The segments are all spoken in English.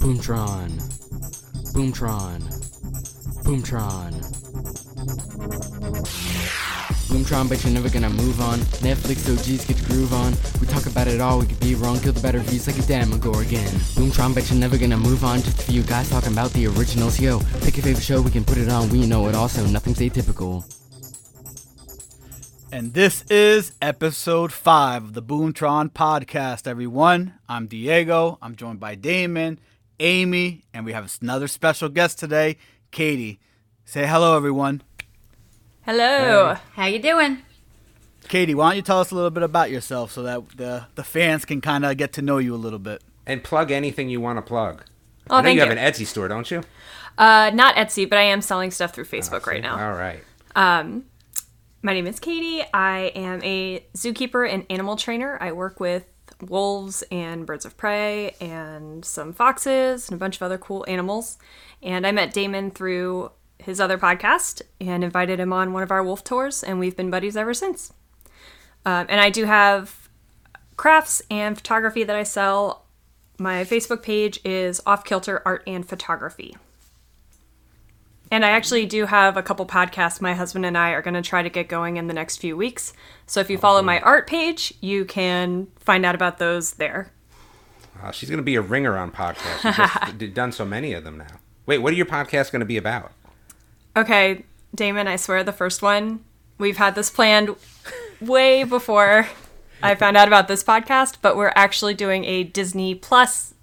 Boomtron. Boomtron. Boomtron. Boomtron, but you're never gonna move on. Netflix OGs get the groove on. We talk about it all, we could be wrong, kill the better views like a Demogorgon. Again. Boomtron, but you're never gonna move on. Just a few guys talking about the originals. Yo, pick your favorite show, we can put it on. We know it also, nothing's atypical. And this is episode five of the Boomtron podcast, everyone. I'm Diego. I'm joined by Damon, Amy, and we have another special guest today, Caity. Say hello, everyone. Hello. How you doing? Caity, why don't you tell us a little bit about yourself so that the, the fans can kind of get to know you a little bit? And plug anything you want to plug. Oh, I know thank you have you. an Etsy store, don't you? Uh, not Etsy, but I am selling stuff through Facebook right now. All right. Um, My name is Caity. I am a zookeeper and animal trainer. I work with wolves and birds of prey and some foxes and a bunch of other cool animals. And I met Damon through his other podcast and invited him on one of our wolf tours, and we've been buddies ever since. Um, and I do have crafts and photography that I sell. My Facebook page is Off Kilter Art and Photography. And I actually do have a couple podcasts my husband and I are going to try to get going in the next few weeks. So if you follow my art page, you can find out about those there. Uh, she's going to be a ringer on podcasts. D- done so many of them now. Wait, what are your podcasts going to be about? Okay, Damon, I swear the first one, we've had this planned way before I found out about this podcast, but we're actually doing a Disney Plus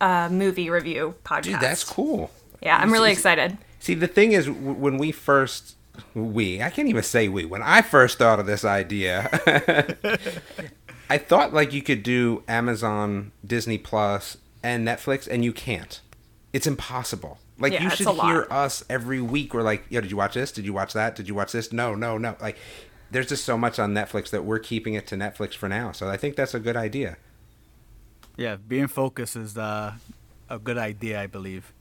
uh, movie review podcast. Dude, that's cool. Yeah, I'm really excited. See, the thing is, when we first, we, I can't even say we, when I first thought of this idea, I thought like you could do Amazon, Disney Plus, and Netflix, and you can't. It's impossible. Like Yeah, you should a lot. hear us every week. We're like, yo, did you watch this? Did you watch that? Did you watch this? No, no, no. Like, there's just so much on Netflix that we're keeping it to Netflix for now. So I think that's a good idea. Yeah, being focused is uh, a good idea, I believe.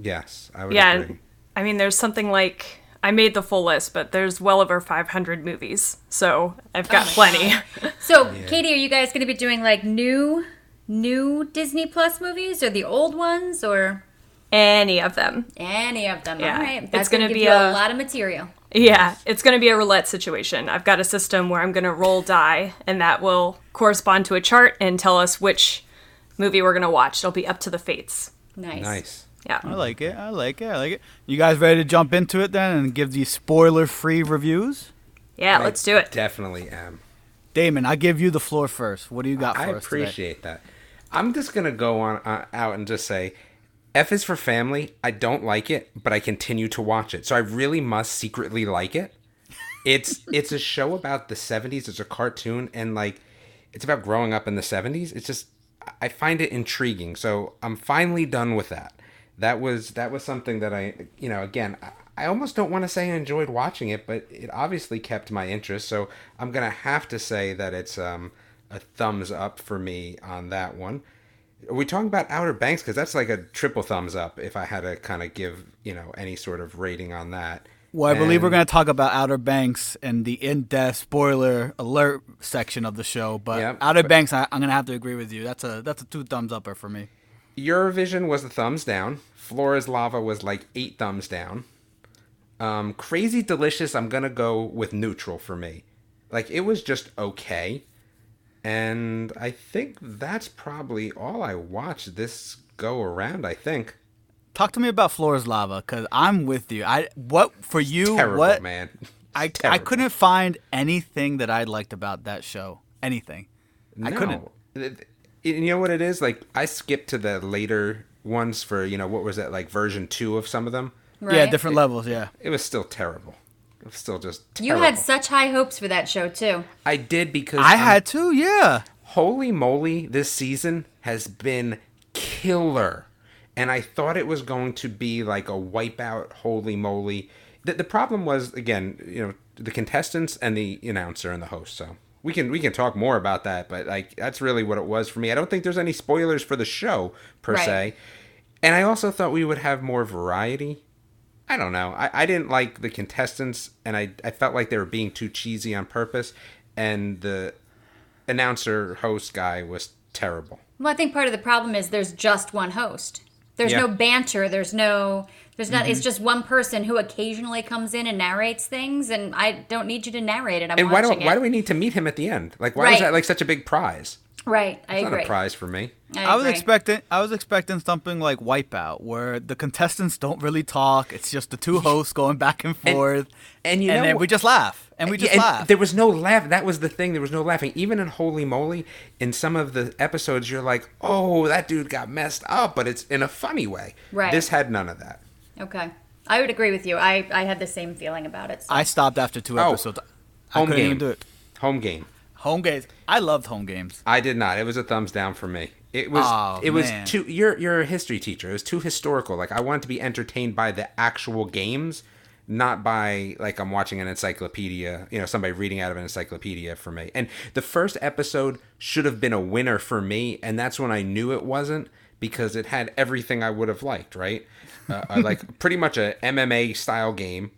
Yes, I would Yeah, agree. I mean, there's something like I made the full list, but there's well over 500 movies, so I've got oh plenty. So, Caity, are you guys going to be doing like new, new Disney Plus movies, or the old ones, or Any of them. any of them? Yeah. All right, It's that's gonna going to be a- a lot of material. Yeah, it's going to be a roulette situation. I've got a system where I'm going to roll die, and that will correspond to a chart and tell us which movie we're going to watch. It'll be up to the fates. Nice. Nice. Yeah. I like it. I like it. I like it. You guys ready to jump into it then and give these spoiler-free reviews? Yeah, let's do it. Definitely am. Damon, I give you the floor first. What do you got for I us today? appreciate that. I'm just gonna go on uh, out and just say, F is for family. I don't like it, but I continue to watch it. So I really must secretly like it. It's it's a show about the 70s. It's a cartoon, and like it's about growing up in the 70s. It's just I find it intriguing. So I'm finally done with that. That was that was something that I you know again. I, I almost don't want to say I enjoyed watching it, but it obviously kept my interest. So I'm gonna have to say that it's um, a thumbs up for me on that one. Are we talking about Outer Banks? Because that's like a triple thumbs up if I had to kind of give you know any sort of rating on that. Well, I believe we're going to talk about Outer Banks in the in-depth spoiler alert section of the show. But Yep. Outer Banks, I, I'm going to have to agree with you. That's a that's a two thumbs upper for me. Eurovision was a thumbs down. Floor Is Lava was like eight thumbs down. Um, Crazy Delicious, I'm gonna go with neutral for me. Like it was just okay, and I think that's probably all I watched this go around. I think Talk to me about Floor Is Lava because I'm with you. I what for you? terrible, what man. I I couldn't find anything that I liked about that show. Anything. I couldn't. You know what it is? Like I skipped to the later ones for you know what was that like version two of some of them. Right? Yeah, different levels. Yeah. It was still terrible. It was still just You had such high hopes for that show too. I did because I I'm- had to. Yeah. holy moly, this season has been killer. And I thought it was going to be like a wipeout, holy moly. The, the problem was, again, you know, the contestants and the announcer and the host. So we can we can talk more about that, but like that's really what it was for me. I don't think there's any spoilers for the show per Right. se. And I also thought we would have more variety. I don't know. I, I didn't like the contestants, and I, I felt like they were being too cheesy on purpose. And the announcer host guy was terrible. Well, I think part of the problem is there's just one host. There's Yeah. no banter. There's no. There's not. Mm-hmm. It's just one person who occasionally comes in and narrates things, and I don't need you to narrate it. I'm And why do why it. do we need to meet him at the end? Like, why Right. was that like such a big prize? Right. I It's agree. not a prize for me. I was expecting I was expecting something like Wipeout, where the contestants don't really talk. It's just the two hosts going back and forth, and you and know then we just laugh, and we just and laugh. There was no laugh. That was the thing. There was no laughing. Even in Holey Moley, in some of the episodes, you're like, "Oh, that dude got messed up," but it's in a funny way. Right. This had none of that. Okay. I would agree with you. I, I had the same feeling about it. So. I stopped after two oh. episodes. I home couldn't even game. do it. Home game. Home games. I loved home games. I did not. It was a thumbs down for me. It was. Oh, it was man. too. You're you're a history teacher. It was too historical. Like I wanted to be entertained by the actual games, not by like I'm watching an encyclopedia. You know, somebody reading out of an encyclopedia for me. And the first episode should have been a winner for me, and that's when I knew it wasn't because it had everything I would have liked. Right, uh, like pretty much a MMA style game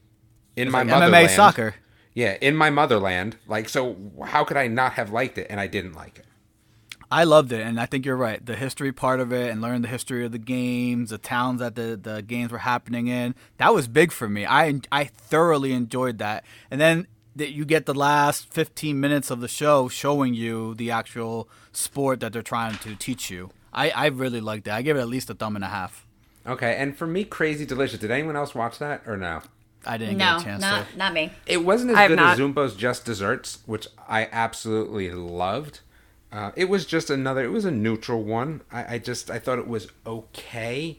in my Like motherland. MMA soccer. Yeah, in my motherland. Like, so how could I not have liked it? And I didn't like it. I loved it, and I think you're right. The history part of it, and learning the history of the games, the towns that the, the games were happening in, that was big for me. I I thoroughly enjoyed that. And then that you get the last 15 minutes of the show showing you the actual sport that they're trying to teach you. I, I really liked that. I give it at least a thumb and a half. Okay, and for me, Crazy Delicious. Did anyone else watch that or no? I didn't no, get a chance not to. not me. It wasn't as I have good as. Zumbo's Just Desserts, which I absolutely loved. Uh, it was just another. It was a neutral one. I, I just I thought it was okay.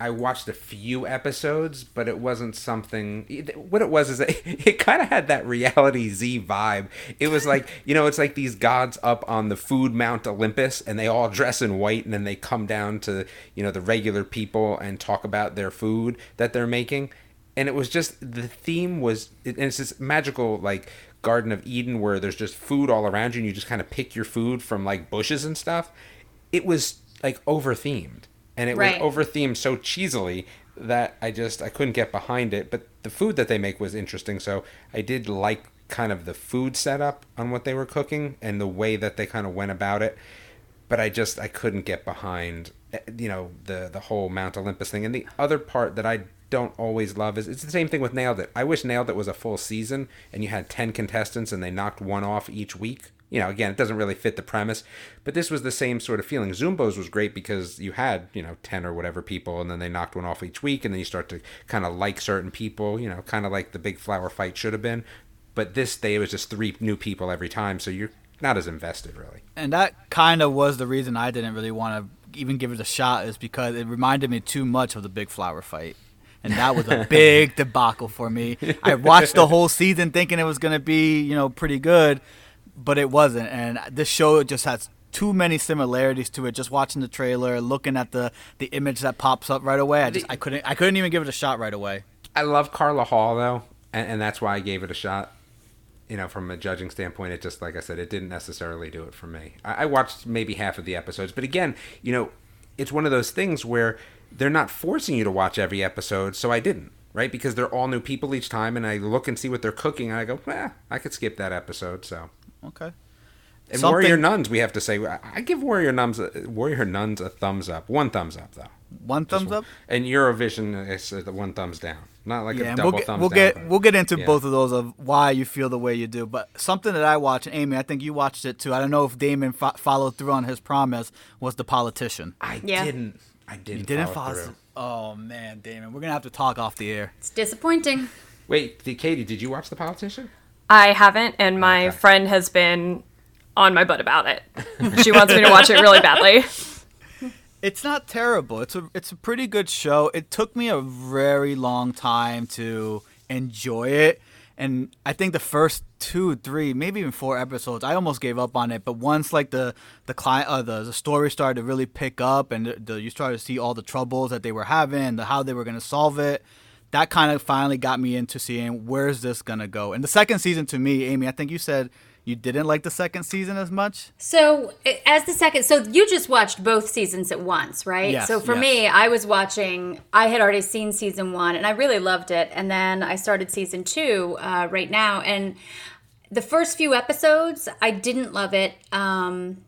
I watched a few episodes, but it wasn't something. What it was is that it kind of had that reality Z vibe. It was like you know, it's like these gods up on the food Mount Olympus, and they all dress in white, and then they come down to you know the regular people and talk about their food that they're making. And it was just the theme was, and it's this magical like Garden of Eden where there's just food all around you, and you just kind of pick your food from like bushes and stuff. It was like over themed and it Right. was over themed so cheesily that I just I couldn't get behind it. But the food that they make was interesting, so I did like kind of the food setup on what they were cooking and the way that they kind of went about it. But I just I couldn't get behind eh, you know the the whole Mount Olympus thing. And the other part that I don't always love is it's the same thing with Nailed It. I wish Nailed It was a full season and you had 10 contestants and they knocked one off each week. You know, again, it doesn't really fit the premise, but this was the same sort of feeling. Zumbo's was great because you had, you know, 10 or whatever people and then they knocked one off each week and then you start to kind of like certain people, you know, kind of like the big flower fight should have been. But this day it was just three new people every time, so you're not as invested really. And that kind of was the reason I didn't really want to even give it a shot, is because it reminded me too much of the big flower fight. And that was a big debacle for me. I watched the whole season thinking it was going to be, you know, pretty good, but it wasn't. And this show just has too many similarities to it. Just watching the trailer, looking at the the image that pops up right away, I just I couldn't I couldn't even give it a shot right away. I love Carla Hall though, and, and that's why I gave it a shot. You know, from a judging standpoint, it just like I said, it didn't necessarily do it for me. I, I watched maybe half of the episodes, but again, you know, it's one of those things where they're not forcing you to watch every episode, so I didn't. Right, because they're all new people each time, and I look and see what they're cooking, and I go, "Eh, I could skip that episode." So, Okay. and Something- Warrior Nuns, we have to say, I I give Warrior Nuns, a, Warrior Nuns a thumbs up, one thumbs up though, One thumbs up. and Eurovision is uh, the one thumbs down, not like Yeah, a double we'll get thumbs we'll down. get but- we'll get into yeah. both of those of why you feel the way you do. But something that I watched, Amy, I think you watched it too. I don't know if Damon fo- followed through on his promise. Was the politician? I Yeah. didn't. I didn't. You didn't follow follow. through. Oh man, Damon, we're gonna have to talk off the air. It's disappointing. Wait, did, Caity, did you watch The Politician? I haven't, and my Okay. friend has been on my butt about it. she wants me to watch it really badly. It's not terrible. It's a it's a pretty good show. It took me a very long time to enjoy it, and I think the first two, three, maybe even four episodes, I almost gave up on it. But once like the the client, uh, the the story started to really pick up, and the, the, you started to see all the troubles that they were having, the how they were gonna solve it. That kind of finally got me into seeing where's this gonna go. And the second season, to me, Amy, I think you said you didn't like the second season as much. So, as the second, so you just watched both seasons at once, right? Yes, so for yes. me, I was watching. I had already seen season one, and I really loved it. And then I started season two uh, right now, and the first few episodes, I didn't love it um,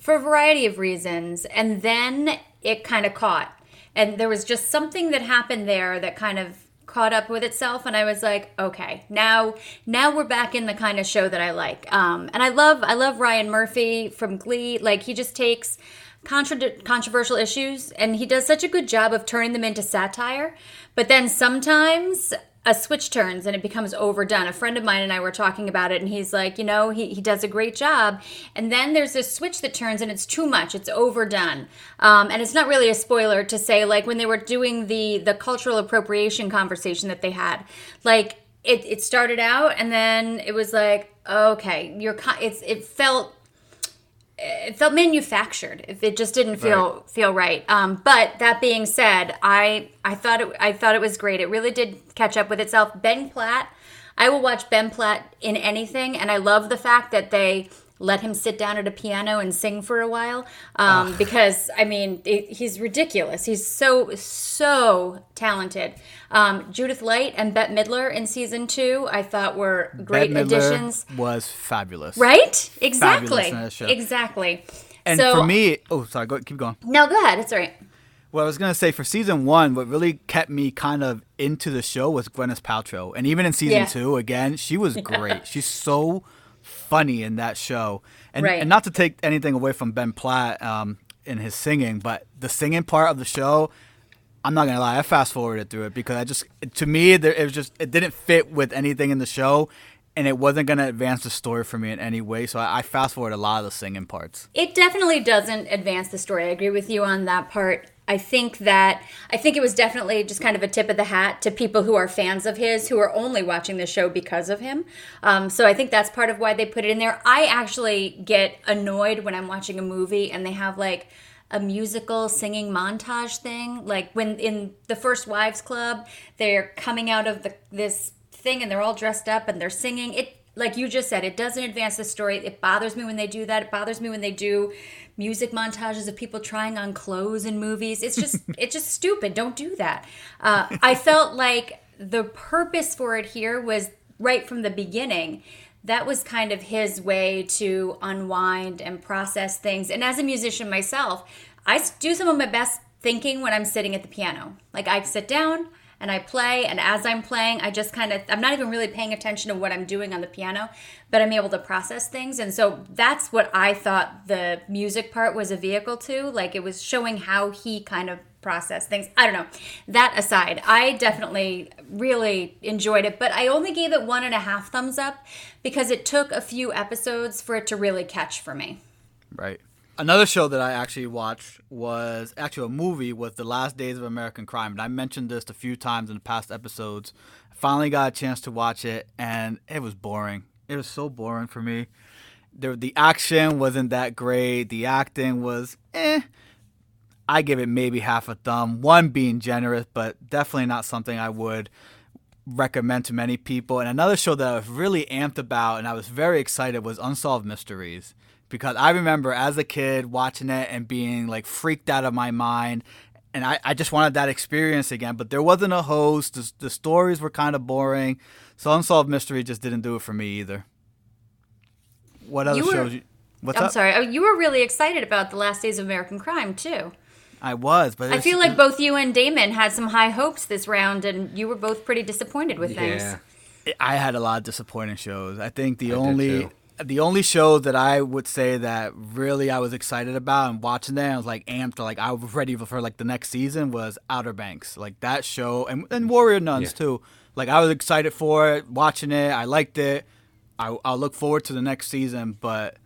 for a variety of reasons, and then it kind of caught. and there was just something that happened there that kind of caught up with itself and i was like okay now now we're back in the kind of show that i like. Um, and i love i love ryan murphy from glee. Like he just takes contra- controversial issues and he does such a good job of turning them into satire. But then sometimes a switch turns and it becomes overdone. A friend of mine and I were talking about it, and he's like, you know, he, he does a great job. And then there's this switch that turns and it's too much, it's overdone. Um, and it's not really a spoiler to say, like, when they were doing the, the cultural appropriation conversation that they had, like, it, it started out and then it was like, okay, you're, it's, it felt it felt manufactured. It just didn't feel right. feel right. Um, but that being said, I I thought it I thought it was great. It really did catch up with itself. Ben Platt, I will watch Ben Platt in anything, and I love the fact that they let him sit down at a piano and sing for a while um, because i mean it, he's ridiculous he's so so talented um, judith light and bette midler in season two i thought were great Bette Midler additions was fabulous. right exactly Fabulous in that show. exactly And so for me, oh, sorry, go keep going. no go ahead it's all right Well, I was gonna say for season one, what really kept me kind of into the show was Gwyneth Paltrow, and even in season Yeah. two, again, she was great. She's so funny in that show, and Right. and not to take anything away from Ben Platt um, in his singing, but the singing part of the show, I'm not gonna lie, I fast forwarded through it because I just to me there, it was just it didn't fit with anything in the show. And it wasn't to advance the story for me in any way, so I, I fast forward a lot of the singing parts. It definitely doesn't advance the story. I agree with you on that part. I think that I think it was definitely just kind of a tip of the hat to people who are fans of his who are only watching the show because of him. Um, so I think that's part of why they put it in there. I actually get annoyed when I'm watching a movie and they have like a musical singing montage thing. Like when in the first wives club they're coming out of the this thing and they're all dressed up and they're singing. It like you just said it doesn't advance the story. It bothers me when they do that. It bothers me when they do music montages of people trying on clothes in movies. It's just it's just stupid. Don't do that. Uh, i felt like the purpose for it here was right from the beginning that was kind of his way to unwind and process things. And as a musician myself I do some of my best thinking when i'm sitting at the piano. Like i sit down and I play. And as I'm playing, I just kind of, I'm not even really paying attention to what I'm doing on the piano, but I'm able to process things. And so that's what I thought the music part was a vehicle to. Like it was showing how he kind of processed things. I don't know. That aside, I definitely really enjoyed it, but I only gave it one and a half thumbs up because it took a few episodes for it to really catch for me. Right. Another show that I actually watched was actually a movie was The Last Days of American Crime. And I mentioned this a few times in the past episodes. I finally got a chance to watch it and it was boring. It was so boring for me. The, the action wasn't that great. The acting was eh. I give it maybe half a thumb. One being generous, but definitely not something I would recommend to many people. And another show that I was really amped about and I was very excited was Unsolved Mysteries. Because I remember as a kid watching it and being like freaked out of my mind. And I, I just wanted that experience again. But there wasn't a host. The, the stories were kind of boring. So Unsolved Mystery just didn't do it for me either. What other You were- shows? You, what's I'm up? sorry. Oh, you were really excited about The Last Days of American Crime, too. I was, but I feel like both you and Damon had some high hopes this round, and you were both pretty disappointed with things. Yeah. I had a lot of disappointing shows. I think the I did only too. The only show that I would say that really I was excited about and watching that I was like amped, like I was ready for like the next season was Outer Banks. Like that show and and mm. Warrior Nuns Yeah. too. Like I was excited for it, watching it. I liked it. I I'll look forward to the next season, but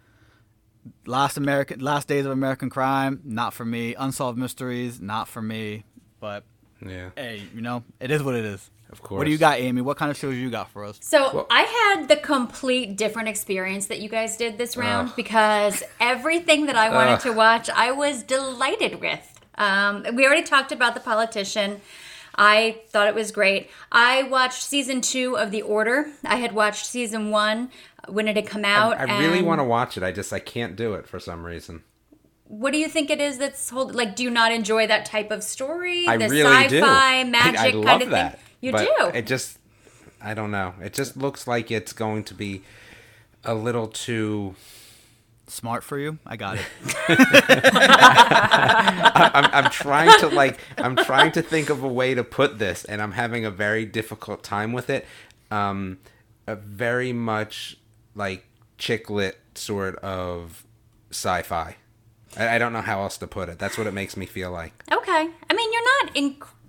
Last American Last Days of American Crime, not for me. Unsolved Mysteries, not for me. But Yeah. hey, you know, it is what it is. Of course. What do you got, Amy? What kind of shows you got for us? So Well- I had the complete different experience that you guys did this round because everything that I wanted Ugh. to watch, I was delighted with. Um, we already talked about The Politician. I thought it was great. I watched season two of The Order. I had watched season one when it had come out. I really want to watch it. I just I can't do it for some reason. What do you think it is that's hold like? Do you not enjoy that type of story? I the really do. sci-fi magic I, I kind love of that. thing. You but do. It just I don't know. It just looks like it's going to be a little too smart for you. I got it. I'm, I'm trying to like I'm trying to think of a way to put this, and I'm having a very difficult time with it. Um, a very much like chick lit sort of sci-fi. I, I don't know how else to put it. That's what it makes me feel like. Okay. I mean, you're not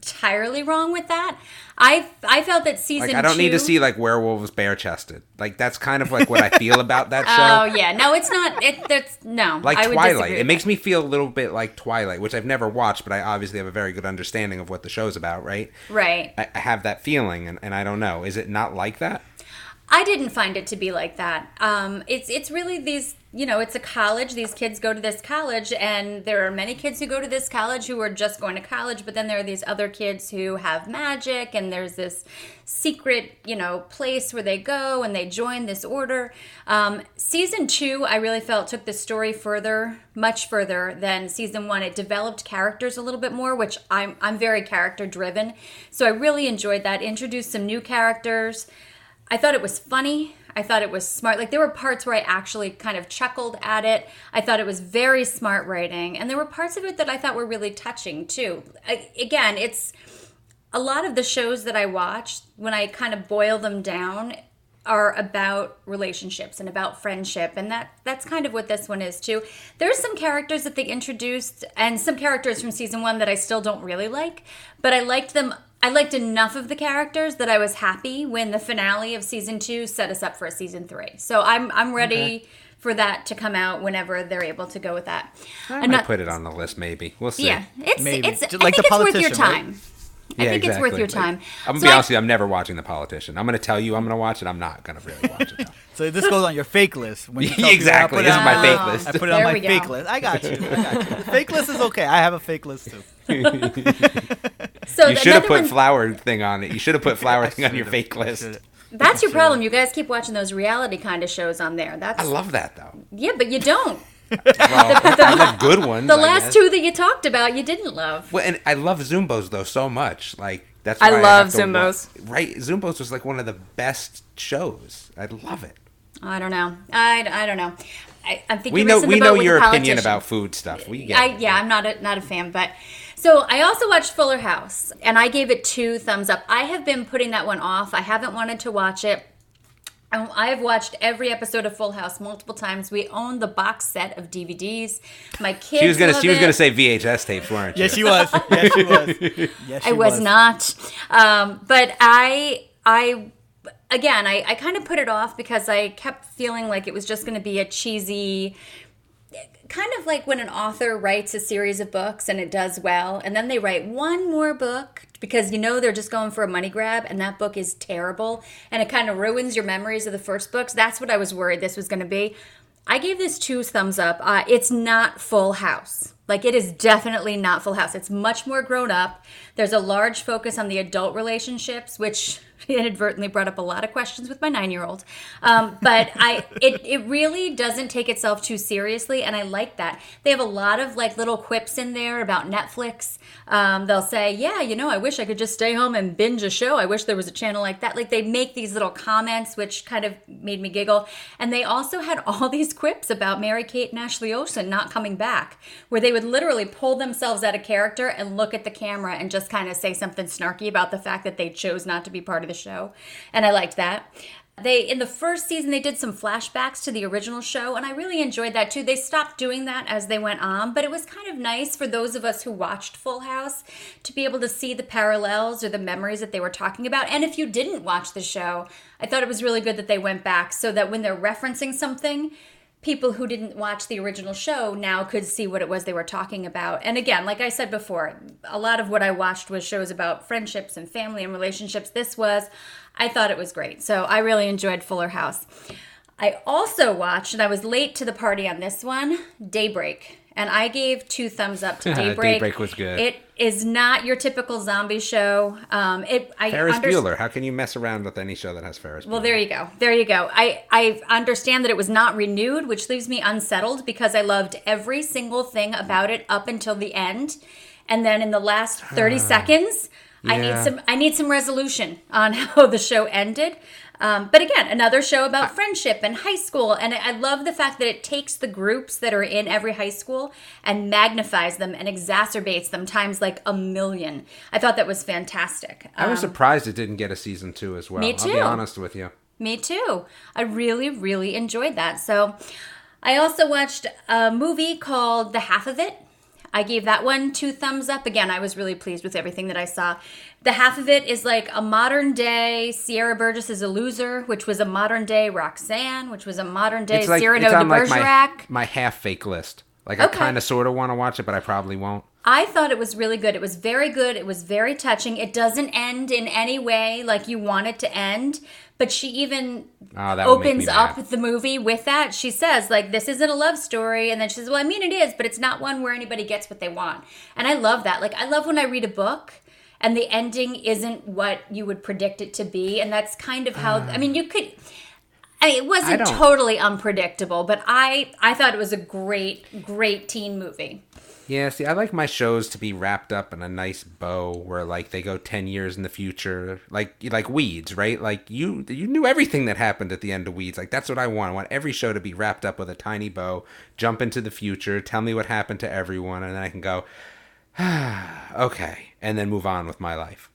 entirely wrong with that. I I felt that season Like I don't need to see like werewolves bare chested. Like that's kind of like what I feel about that show. Oh yeah, no, it's not. It that's no. Like I Twilight. It makes me feel a little bit like Twilight, which I've never watched, but I obviously have a very good understanding of what the show's about, right? right. I, I have that feeling, and, and I don't know. Is it not like that? I didn't find it to be like that. Um, it's it's really these you know it's a college. These kids go to this college, and there are many kids who go to this college who are just going to college. But then there are these other kids who have magic, and there's this secret you know place where they go and they join this order. Um, season two, I really felt took the story further, much further than season one. It developed characters a little bit more, which I'm I'm very character driven, so I really enjoyed that. Introduced some new characters. I thought it was funny. I thought it was smart. Like there were parts where I actually kind of chuckled at it. I thought it was very smart writing, and there were parts of it that I thought were really touching too. I, again, it's a lot of the shows that I watch when I kind of boil them down are about relationships and about friendship and that that's kind of what this one is too. There's some characters that they introduced and some characters from season 1 that I still don't really like, but I liked them I liked enough of the characters that I was happy when the finale of season 2 set us up for a season 3. So I'm I'm ready for that to come out whenever they're able to go with that. I Ano- might put it on the list, maybe. We'll see. yeah, it's Maybe. it's Just I like think The it's worth your Politician, right? Time. I Yeah, think it's worth your time. I'm gonna So be I- honest with you. I'm never watching The Politician. I'm gonna tell you I'm gonna watch it. I'm not gonna really watch it. Though. So this goes on your fake list. When you Exactly, this is my my fake Oh. list. I put it on my fake list. I got you. I got you. Fake list is okay. I have a fake list too. So You should have put one- flower thing on it. You should have put flower thing on your fake list. That's your problem. You guys keep watching those reality kind of shows on there. That's I love that though. yeah, but you don't. Well, I love good ones. The I last guess. two that you talked about, you didn't love. Well, and I love Zumbos though so much. Like that's I love have to wa- Zumbos. right, Zumbos was like one of the best shows. I love it. I don't know. I, I don't know. I, I think We know we know your opinion about food stuff. We get I it. yeah, I'm not a not a fan, but so I also watched Fuller House and I gave it two thumbs up. I have been putting that one off. I haven't wanted to watch it. I've watched every episode of Full House multiple times. We own the box set of DVDs. My kids. She was gonna love she was it. gonna say VHS tapes, weren't you? Yes, she was. Yes, she was. Yes, she I was, not. Um, but I, I, again, I, I kind of put it off because I kept feeling like it was just going to be a cheesy, kind of like when an author writes a series of books and it does well, and then they write one more book because you know they're just going for a money grab, and that book is terrible, and it kind of ruins your memories of the first books. That's what I was worried this was going to be. I gave this two thumbs up. Uh, it's not Full House. Like, it is definitely not Full House. It's much more grown up. There's a large focus on the adult relationships, which inadvertently brought up a lot of questions with my nine year old. Um, but I, it, it really doesn't take itself too seriously, and I like that. They have a lot of like little quips in there about Netflix. Um, they'll say, Yeah, you know, I wish I could just stay home and binge a show. I wish there was a channel like that. Like, they make these little comments, which kind of made me giggle. And they also had all these quips about Mary Kate and Ashley Olsen not coming back, where they would literally pull themselves out of character and look at the camera and just kind of say something snarky about the fact that they chose not to be part of the show. And I liked that. They in the first season they did some flashbacks to the original show and I really enjoyed that too. They stopped doing that as they went on, but it was kind of nice for those of us who watched Full House to be able to see the parallels or the memories that they were talking about. And if you didn't watch the show, I thought it was really good that they went back so that when they're referencing something, people who didn't watch the original show now could see what it was they were talking about. And again, like I said before, a lot of what I watched was shows about friendships and family and relationships. This was, I thought it was great. So I really enjoyed Fuller House. I also watched, and I was late to the party on this one, Daybreak. And I gave two thumbs up to Daybreak. Daybreak was good. It is not your typical zombie show. Um, it I Ferris underst- Bueller. How can you mess around with any show that has Ferris? well, there you go. There you go. I, I understand that it was not renewed, which leaves me unsettled because I loved every single thing about it up until the end. And then in the last 30 seconds, I need some I need some resolution on how the show ended. Um, but again, another show about friendship and high school. And I I love the fact that it takes the groups that are in every high school and magnifies them and exacerbates them times like a million. I thought that was fantastic. I was surprised it didn't get a season two as well. Me I'll be too. honest with you. Me too. I really, really enjoyed that. So I also watched a movie called The Half of It. I gave that one two thumbs up. Again, I was really pleased with everything that I saw. The half of it is like a modern day Sierra Burgess is a loser, which was a modern day Roxanne, which was a modern day It's like Cyrano it's de on like my, Bergerac. my half fake list. Like I kind of sort of want to watch it, but I probably won't. I thought it was really good. It was very good. It was very touching. It doesn't end in any way like you want it to end, but she even Oh, that would make me opens up the movie with that. She says, like, this isn't a love story. And then she says, well, I mean, it is, but it's not one where anybody gets what they want. And I love that. Like, I love when I read a book and the ending isn't what you would predict it to be. And that's kind of how, I mean, you could. I mean, it wasn't totally unpredictable, but I I thought it was a great, great teen movie. Yeah, see, I like my shows to be wrapped up in a nice bow where like they go 10 years in the future, like like Weeds, right? Like you you knew everything that happened at the end of Weeds. Like that's what I want. I want every show to be wrapped up with a tiny bow, jump into the future, tell me what happened to everyone and then I can go okay, and then move on with my life.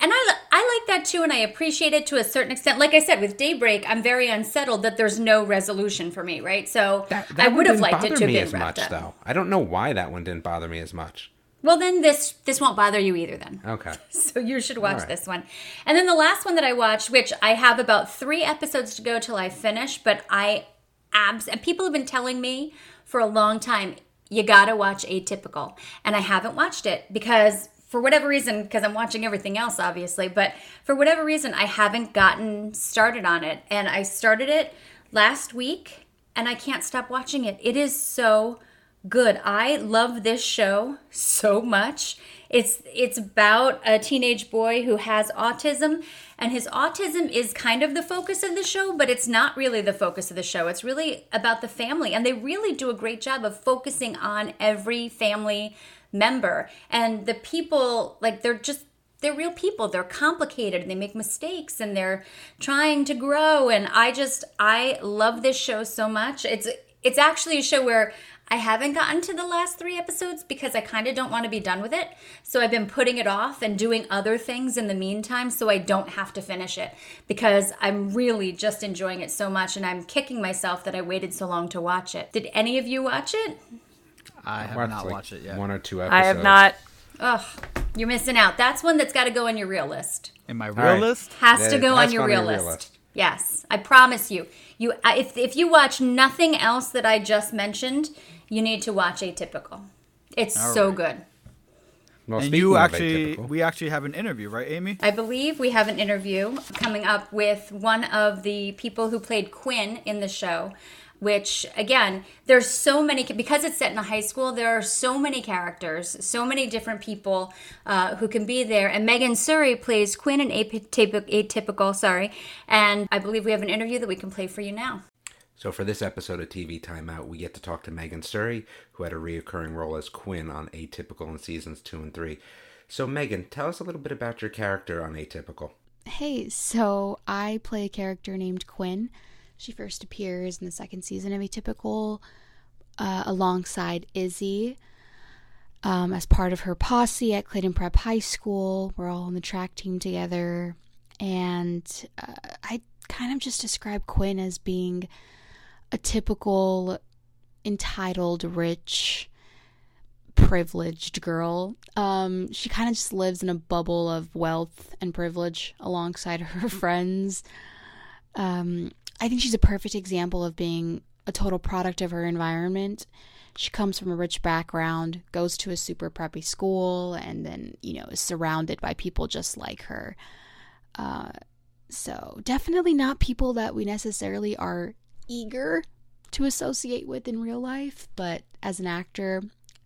And I, I like that too, and I appreciate it to a certain extent. Like I said, with Daybreak, I'm very unsettled that there's no resolution for me, right? So That, I that one would have liked it to me as much up. though. I don't know why that one didn't bother me as much. Well, then this this won't bother you either. Then Okay. so you should watch right. this one. And then the last one that I watched, which I have about three episodes to go till I finish, but I abs and people have been telling me for a long time, you gotta watch Atypical, and I haven't watched it because for whatever reason, because I'm watching everything else, obviously, but for whatever reason, I haven't gotten started on it, and I started it last week, and I can't stop watching it. It is so good. I love this show so much. It's it's about a teenage boy who has autism and his autism is kind of the focus of the show, but it's not really the focus of the show. It's really about the family and they really do a great job of focusing on every family member. And the people like they're just they're real people. They're complicated and they make mistakes and they're trying to grow. And i just i love this show so much. It's it's actually a show where i haven't gotten to the last three episodes because i kind of don't want to be done with it. So i've been putting it off and doing other things in the meantime so i don't have to finish it because i'm really just enjoying it so much and i'm kicking myself that i waited so long to watch it. Did any of you watch it I have Watched, not like, watched it yet. One or two episodes. I have not. Ugh, you're missing out. That's one that's got to go on your real list. In my real right. list, Has Yeah, to go on your real, on your list. real list. Yes, I promise you. You, if if you watch nothing else that I just mentioned, you need to watch Atypical. It's so right. good. Well, and you actually, atypical- we actually have an interview, right, Amy? I believe we have an interview coming up with one of the people who played Quinn in the show. Which again, there's so many because it's set in a high school. There are so many characters, so many different people uh, who can be there. And Megan Suri plays Quinn in Atypical, Atypical. Sorry, and I believe we have an interview that we can play for you now. So for this episode of TV Timeout, we get to talk to Megan Suri, who had a reoccurring role as Quinn on Atypical in seasons two and three. So Megan, tell us a little bit about your character on Atypical. Hey, so I play a character named Quinn. She first appears in the second season of Atypical uh, alongside Izzy um, as part of her posse at Clayton Prep High School. We're all on the track team together. And uh, I kind of just describe Quinn as being a typical entitled, rich, privileged girl. Um, she kind of just lives in a bubble of wealth and privilege alongside her friends. Um, I think she's a perfect example of being a total product of her environment. She comes from a rich background, goes to a super preppy school, and then, you know, is surrounded by people just like her. Uh, so, definitely not people that we necessarily are eager to associate with in real life, but as an actor,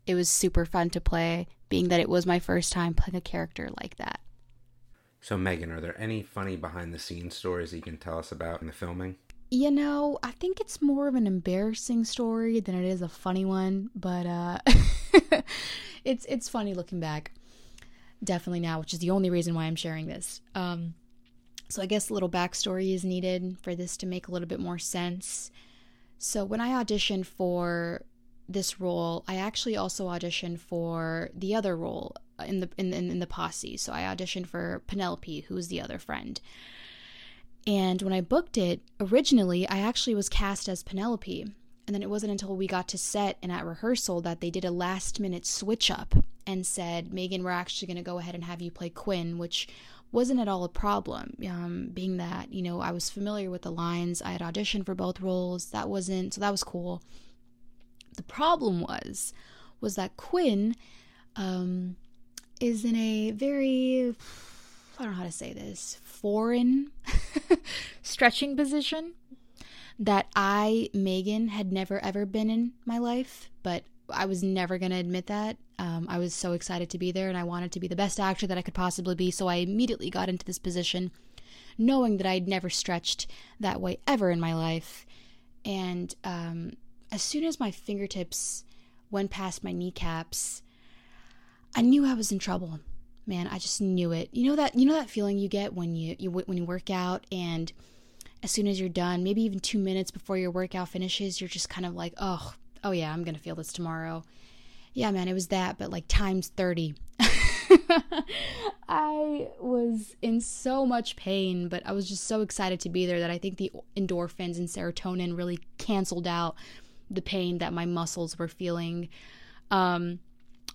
it was super fun to play, being that it was my first time playing a character like that. So Megan, are there any funny behind the scenes stories you can tell us about in the filming? You know, I think it's more of an embarrassing story than it is a funny one, but uh it's it's funny looking back. Definitely now, which is the only reason why I'm sharing this. Um So I guess a little backstory is needed for this to make a little bit more sense. So when I auditioned for this role, I actually also auditioned for the other role in the in, in, in the posse. So I auditioned for Penelope, who's the other friend. And when I booked it, originally I actually was cast as Penelope. And then it wasn't until we got to set and at rehearsal that they did a last minute switch up and said, Megan, we're actually going to go ahead and have you play Quinn, which wasn't at all a problem. Um, being that, you know, I was familiar with the lines, I had auditioned for both roles. That wasn't, so that was cool. The problem was, was that Quinn um, is in a very, I don't know how to say this, foreign stretching position that I, Megan, had never ever been in my life, but I was never going to admit that. Um, I was so excited to be there and I wanted to be the best actor that I could possibly be, so I immediately got into this position knowing that I'd never stretched that way ever in my life. And um, as soon as my fingertips went past my kneecaps, I knew I was in trouble. Man, I just knew it. You know that you know that feeling you get when you, you when you work out and as soon as you're done, maybe even 2 minutes before your workout finishes, you're just kind of like, "Oh, oh yeah, I'm going to feel this tomorrow." Yeah, man, it was that, but like times 30. I was in so much pain, but I was just so excited to be there that I think the endorphins and serotonin really canceled out the pain that my muscles were feeling. Um,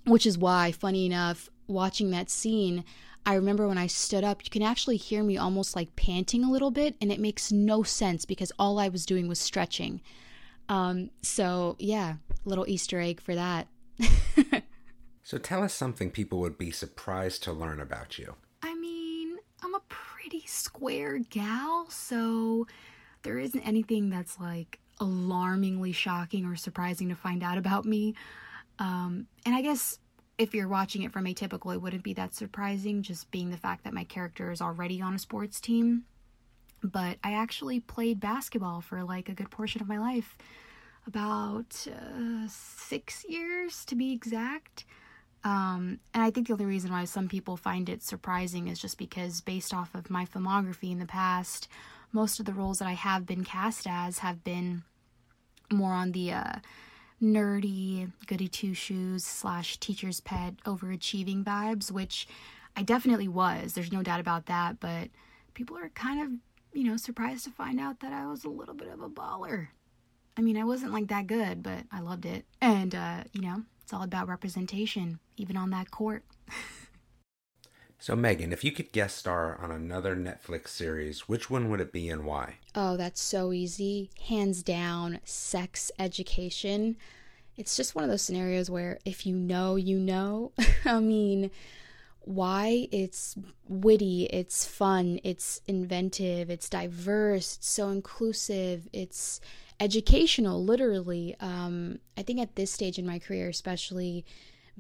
which is why, funny enough, watching that scene, I remember when I stood up, you can actually hear me almost like panting a little bit, and it makes no sense because all I was doing was stretching. Um, so, yeah, little Easter egg for that. so, tell us something people would be surprised to learn about you. I mean, I'm a pretty square gal, so there isn't anything that's like alarmingly shocking or surprising to find out about me. Um, and I guess if you're watching it from atypical, it wouldn't be that surprising, just being the fact that my character is already on a sports team. But I actually played basketball for like a good portion of my life, about uh, six years to be exact. Um, and I think the only reason why some people find it surprising is just because, based off of my filmography in the past, most of the roles that I have been cast as have been more on the uh, nerdy, goody two shoes slash teacher's pet, overachieving vibes, which I definitely was. There's no doubt about that. But people are kind of, you know, surprised to find out that I was a little bit of a baller. I mean, I wasn't like that good, but I loved it. And, uh, you know, it's all about representation, even on that court. So, Megan, if you could guest star on another Netflix series, which one would it be and why? Oh, that's so easy. Hands down, sex education. It's just one of those scenarios where if you know, you know. I mean, why? It's witty, it's fun, it's inventive, it's diverse, it's so inclusive, it's educational, literally. Um, I think at this stage in my career, especially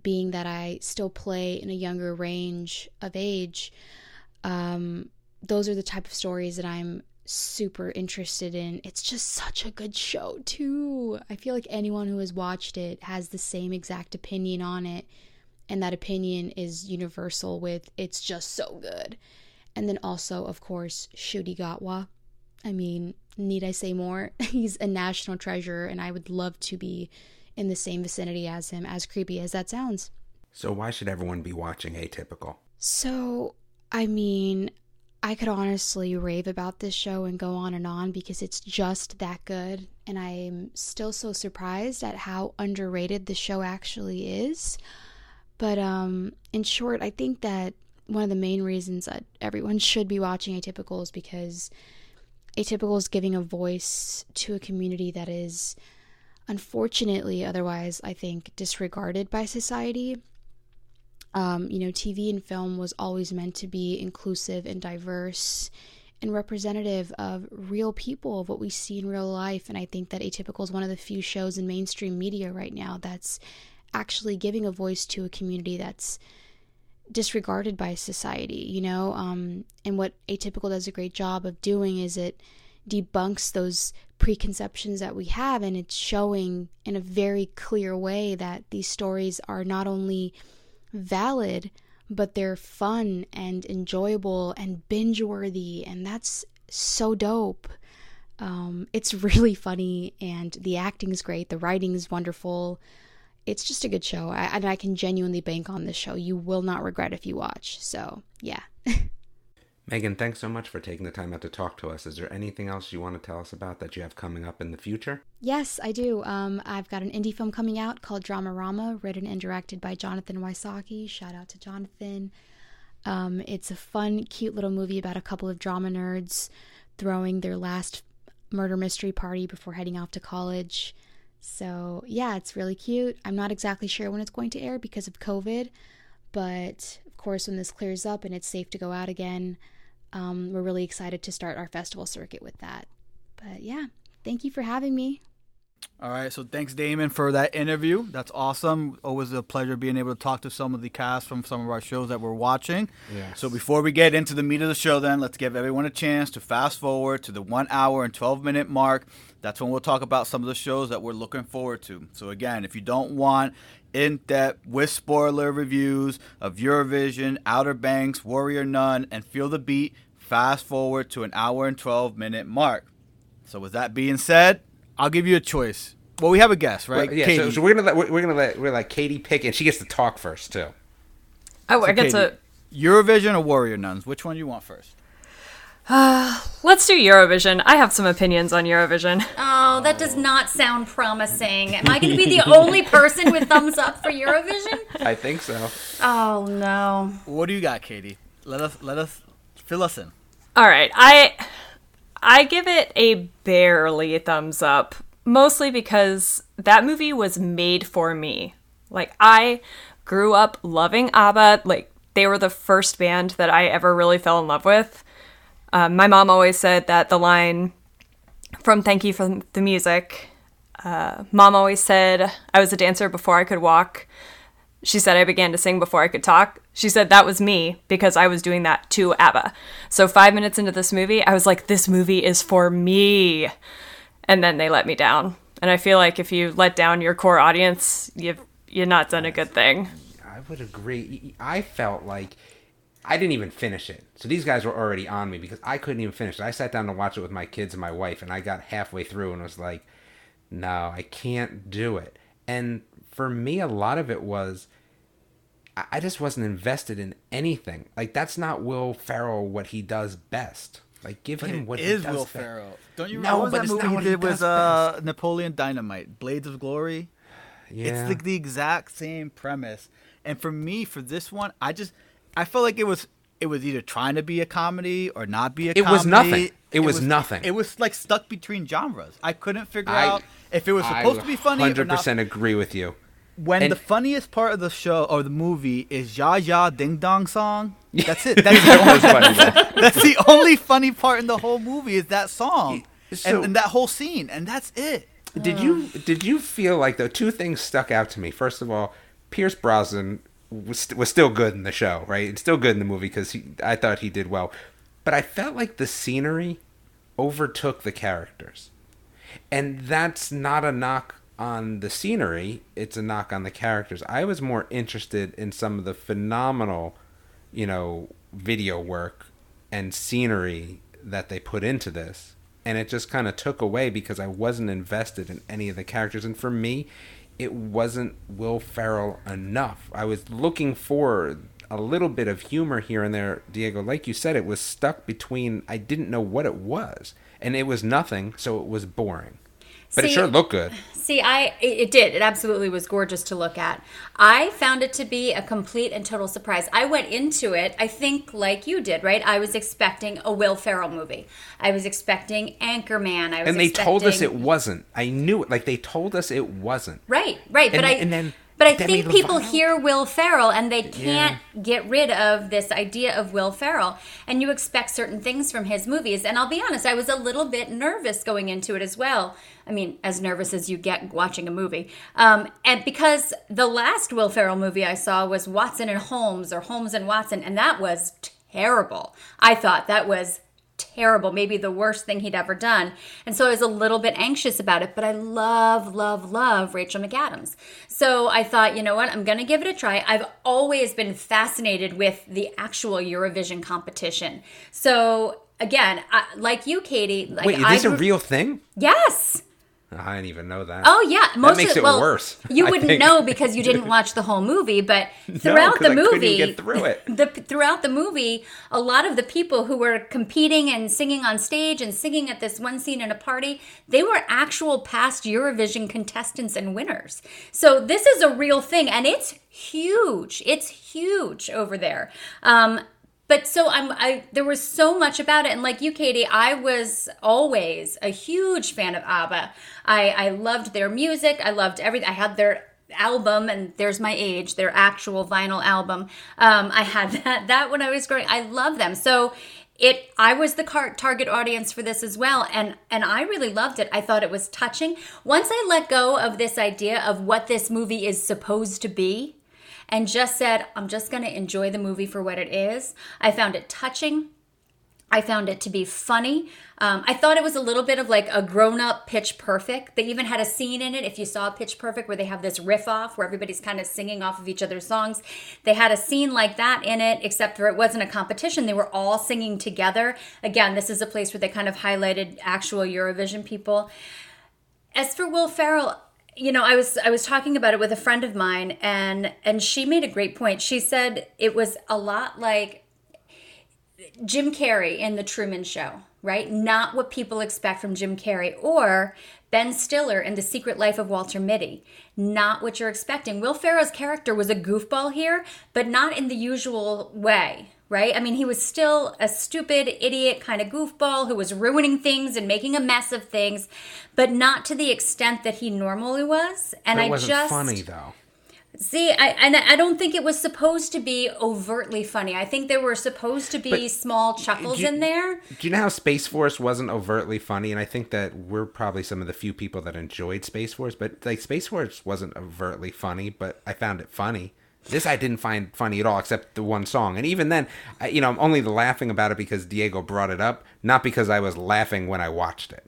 being that I still play in a younger range of age, um, those are the type of stories that I'm super interested in. It's just such a good show, too. I feel like anyone who has watched it has the same exact opinion on it, and that opinion is universal with it's just so good. And then also, of course, Ncuti Gatwa. I mean, need I say more? He's a national treasure, and I would love to be in the same vicinity as him, as creepy as that sounds. So, why should everyone be watching Atypical? So, I mean, I could honestly rave about this show and go on and on because it's just that good. And I'm still so surprised at how underrated the show actually is. But um, in short, I think that one of the main reasons that everyone should be watching Atypical is because Atypical is giving a voice to a community that is unfortunately otherwise i think disregarded by society. Um, you know tv and film was always meant to be inclusive and diverse and representative of real people of what we see in real life. And i think that atypical is one of the few shows in mainstream media right now that's actually giving a voice to a community that's disregarded by society you know? Um, and what atypical does a great job of doing is it debunks those preconceptions that we have and it's showing in a very clear way that these stories are not only valid but they're fun and enjoyable and binge worthy, and that's so dope. Um, it's really funny, and the acting is great, the writing is wonderful. It's just a good show, I, and I can genuinely bank on this show. You will not regret if you watch. So, yeah. Megan, thanks so much for taking the time out to talk to us. Is there anything else you want to tell us about that you have coming up in the future? Yes, I do. Um, I've got an indie film coming out called Dramarama, written and directed by Jonathan Wysocki. Shout out to Jonathan. Um, it's a fun, cute little movie about a couple of drama nerds throwing their last murder mystery party before heading off to college. So, yeah, it's really cute. I'm not exactly sure when it's going to air because of COVID, but of course, when this clears up and it's safe to go out again, um, we're really excited to start our festival circuit with that. But yeah, thank you for having me. All right, so thanks, Damon, for that interview. That's awesome. Always a pleasure being able to talk to some of the cast from some of our shows that we're watching. Yes. So before we get into the meat of the show, then let's give everyone a chance to fast forward to the one hour and 12 minute mark. That's when we'll talk about some of the shows that we're looking forward to. So again, if you don't want in depth with spoiler reviews of Eurovision, Outer Banks, Warrior Nun, and Feel the Beat, fast forward to an hour and 12 minute mark. So with that being said, I'll give you a choice. Well, we have a guess, right? Well, yeah, so, Caity. so we're gonna let we're, we're gonna let we're like Caity pick, and she gets to talk first too. Oh, I get Caity, to. Eurovision or Warrior Nuns? Which one do you want first? Let's do Eurovision. I have some opinions on Eurovision. Oh, that does not sound promising. Am I going to be the only person with thumbs up for Eurovision? I think so. Oh no. What do you got, Caity? Let us let us fill us in. All right, I I give it a barely thumbs up, mostly because that movie was made for me. Like I grew up loving ABBA. Like they were the first band that I ever really fell in love with. Um, my mom always said that the line from "Thank You for the Music." Uh, mom always said I was a dancer before I could walk. She said I began to sing before I could talk. She said that was me because I was doing that to ABBA. So five minutes into this movie, I was like, this movie is for me. And then they let me down. And I feel like if you let down your core audience, you've you're not done a good thing. I would agree. I felt like I didn't even finish it. So these guys were already on me because I couldn't even finish it. I sat down to watch it with my kids and my wife, and I got halfway through and was like, no, I can't do it. And for me, a lot of it was I- just wasn't invested in anything. Like that's not Will Ferrell what he does best. Like give him what Is he does Will best. Ferrell? Don't you No, remember but that movie he what he did with uh, Napoleon Dynamite, Blades of Glory? Yeah. It's like the exact same premise. And for me, for this one, I just I felt like it was it was either trying to be a comedy or not be a It comedy. was nothing. It was nothing. It was like stuck between genres. I couldn't figure I- out if it was supposed I to be funny or Hundred percent agree with you. When And- the funniest part of the show or the movie is Jaja Ding Dong song, that's it. That's the only funny, that's the only funny part in the whole movie is that song So- and, and that whole scene, and that's it. Did you did you feel like the two things stuck out to me? First of all, Pierce Brosnan was was still good in the show, right? It's still good in the movie because I thought he did well, but I felt like the scenery overtook the characters, and that's not a knock on the scenery; it's a knock on the characters. I was more interested in some of the phenomenal, you know, video work and scenery that they put into this and it just kind of took away because I wasn't invested in any of the characters. And for me, it wasn't Will Ferrell enough. I was looking for a little bit of humor here and there, Diego. Like you said, it was stuck between, I didn't know what it was. And it was nothing, so it was boring. But it sure looked good. See, I it, did. It absolutely was gorgeous to look at. I found it to be a complete and total surprise. I went into it, I think, like you did, right? I was expecting a Will Ferrell movie. I was expecting Anchorman. I was And they told us it wasn't. I knew it. Like they told us it wasn't. Right, right. And but I and then but I Demi think people Lovato? hear Will Ferrell and they can't get rid of this idea of Will Ferrell. And you expect certain things from his movies. And I'll be honest, I was a little bit nervous going into it as well. I mean, as nervous as you get watching a movie. Um, and because the last Will Ferrell movie I saw was Watson and Holmes or Holmes and Watson, and that was terrible. I thought that was terrible, maybe the worst thing he'd ever done. And so I was a little bit anxious about it, but I love, love, love Rachel McAdams. So I thought, you know what, I'm going to give it a try. I've always been fascinated with the actual Eurovision competition. So again, I, like you, Caity, like Wait, is this a real thing? Yes. I didn't even know that. Oh yeah, most makes of, it well, worse, You I wouldn't think. know because you didn't watch the whole movie, but throughout 'cause the movie, through it. The, throughout the movie, a lot of the people who were competing and singing on stage and singing at this one scene in a party, they were actual past Eurovision contestants and winners. So this is a real thing, and it's huge. It's huge over there. Um, but so I'm I there was so much about it and like you Caity I was always a huge fan of ABBA. I I loved their music. I loved everything. I had their album and there's my age their actual vinyl album um i had that that when i was growing i love them so it i was the target audience for this as well and and i really loved it i thought it was touching once i let go of this idea of what this movie is supposed to be and just said, I'm just going to enjoy the movie for what it is. I found it touching. I found it to be funny. Um, I thought it was a little bit of like a grown up Pitch Perfect. They even had a scene in it, if you saw Pitch Perfect, where they have this riff off where everybody's kind of singing off of each other's songs. They had a scene like that in it, except for it wasn't a competition. They were all singing together. Again, this is a place where they kind of highlighted actual Eurovision people. As for Will Ferrell, you know, I was I was talking about it with a friend of mine, and and she made a great point. She said it was a lot like Jim Carrey in The Truman Show, right? Not what people expect from Jim Carrey, or Ben Stiller in The Secret Life of Walter Mitty. Not what you're expecting. Will Ferrell's character was a goofball here, but not in the usual way, right? I mean, he was still a stupid, idiot kind of goofball who was ruining things and making a mess of things, but not to the extent that he normally was. And That I wasn't just funny though. See, I and I don't think it was supposed to be overtly funny. I think there were supposed to be But small chuckles you- in there. Do you know how Space Force wasn't overtly funny? And I think that we're probably some of the few people that enjoyed Space Force, but like Space Force wasn't overtly funny, but I found it funny. This I didn't find funny at all, except the one song. And even then, I, you know, I'm only laughing about it because Diego brought it up, not because I was laughing when I watched it.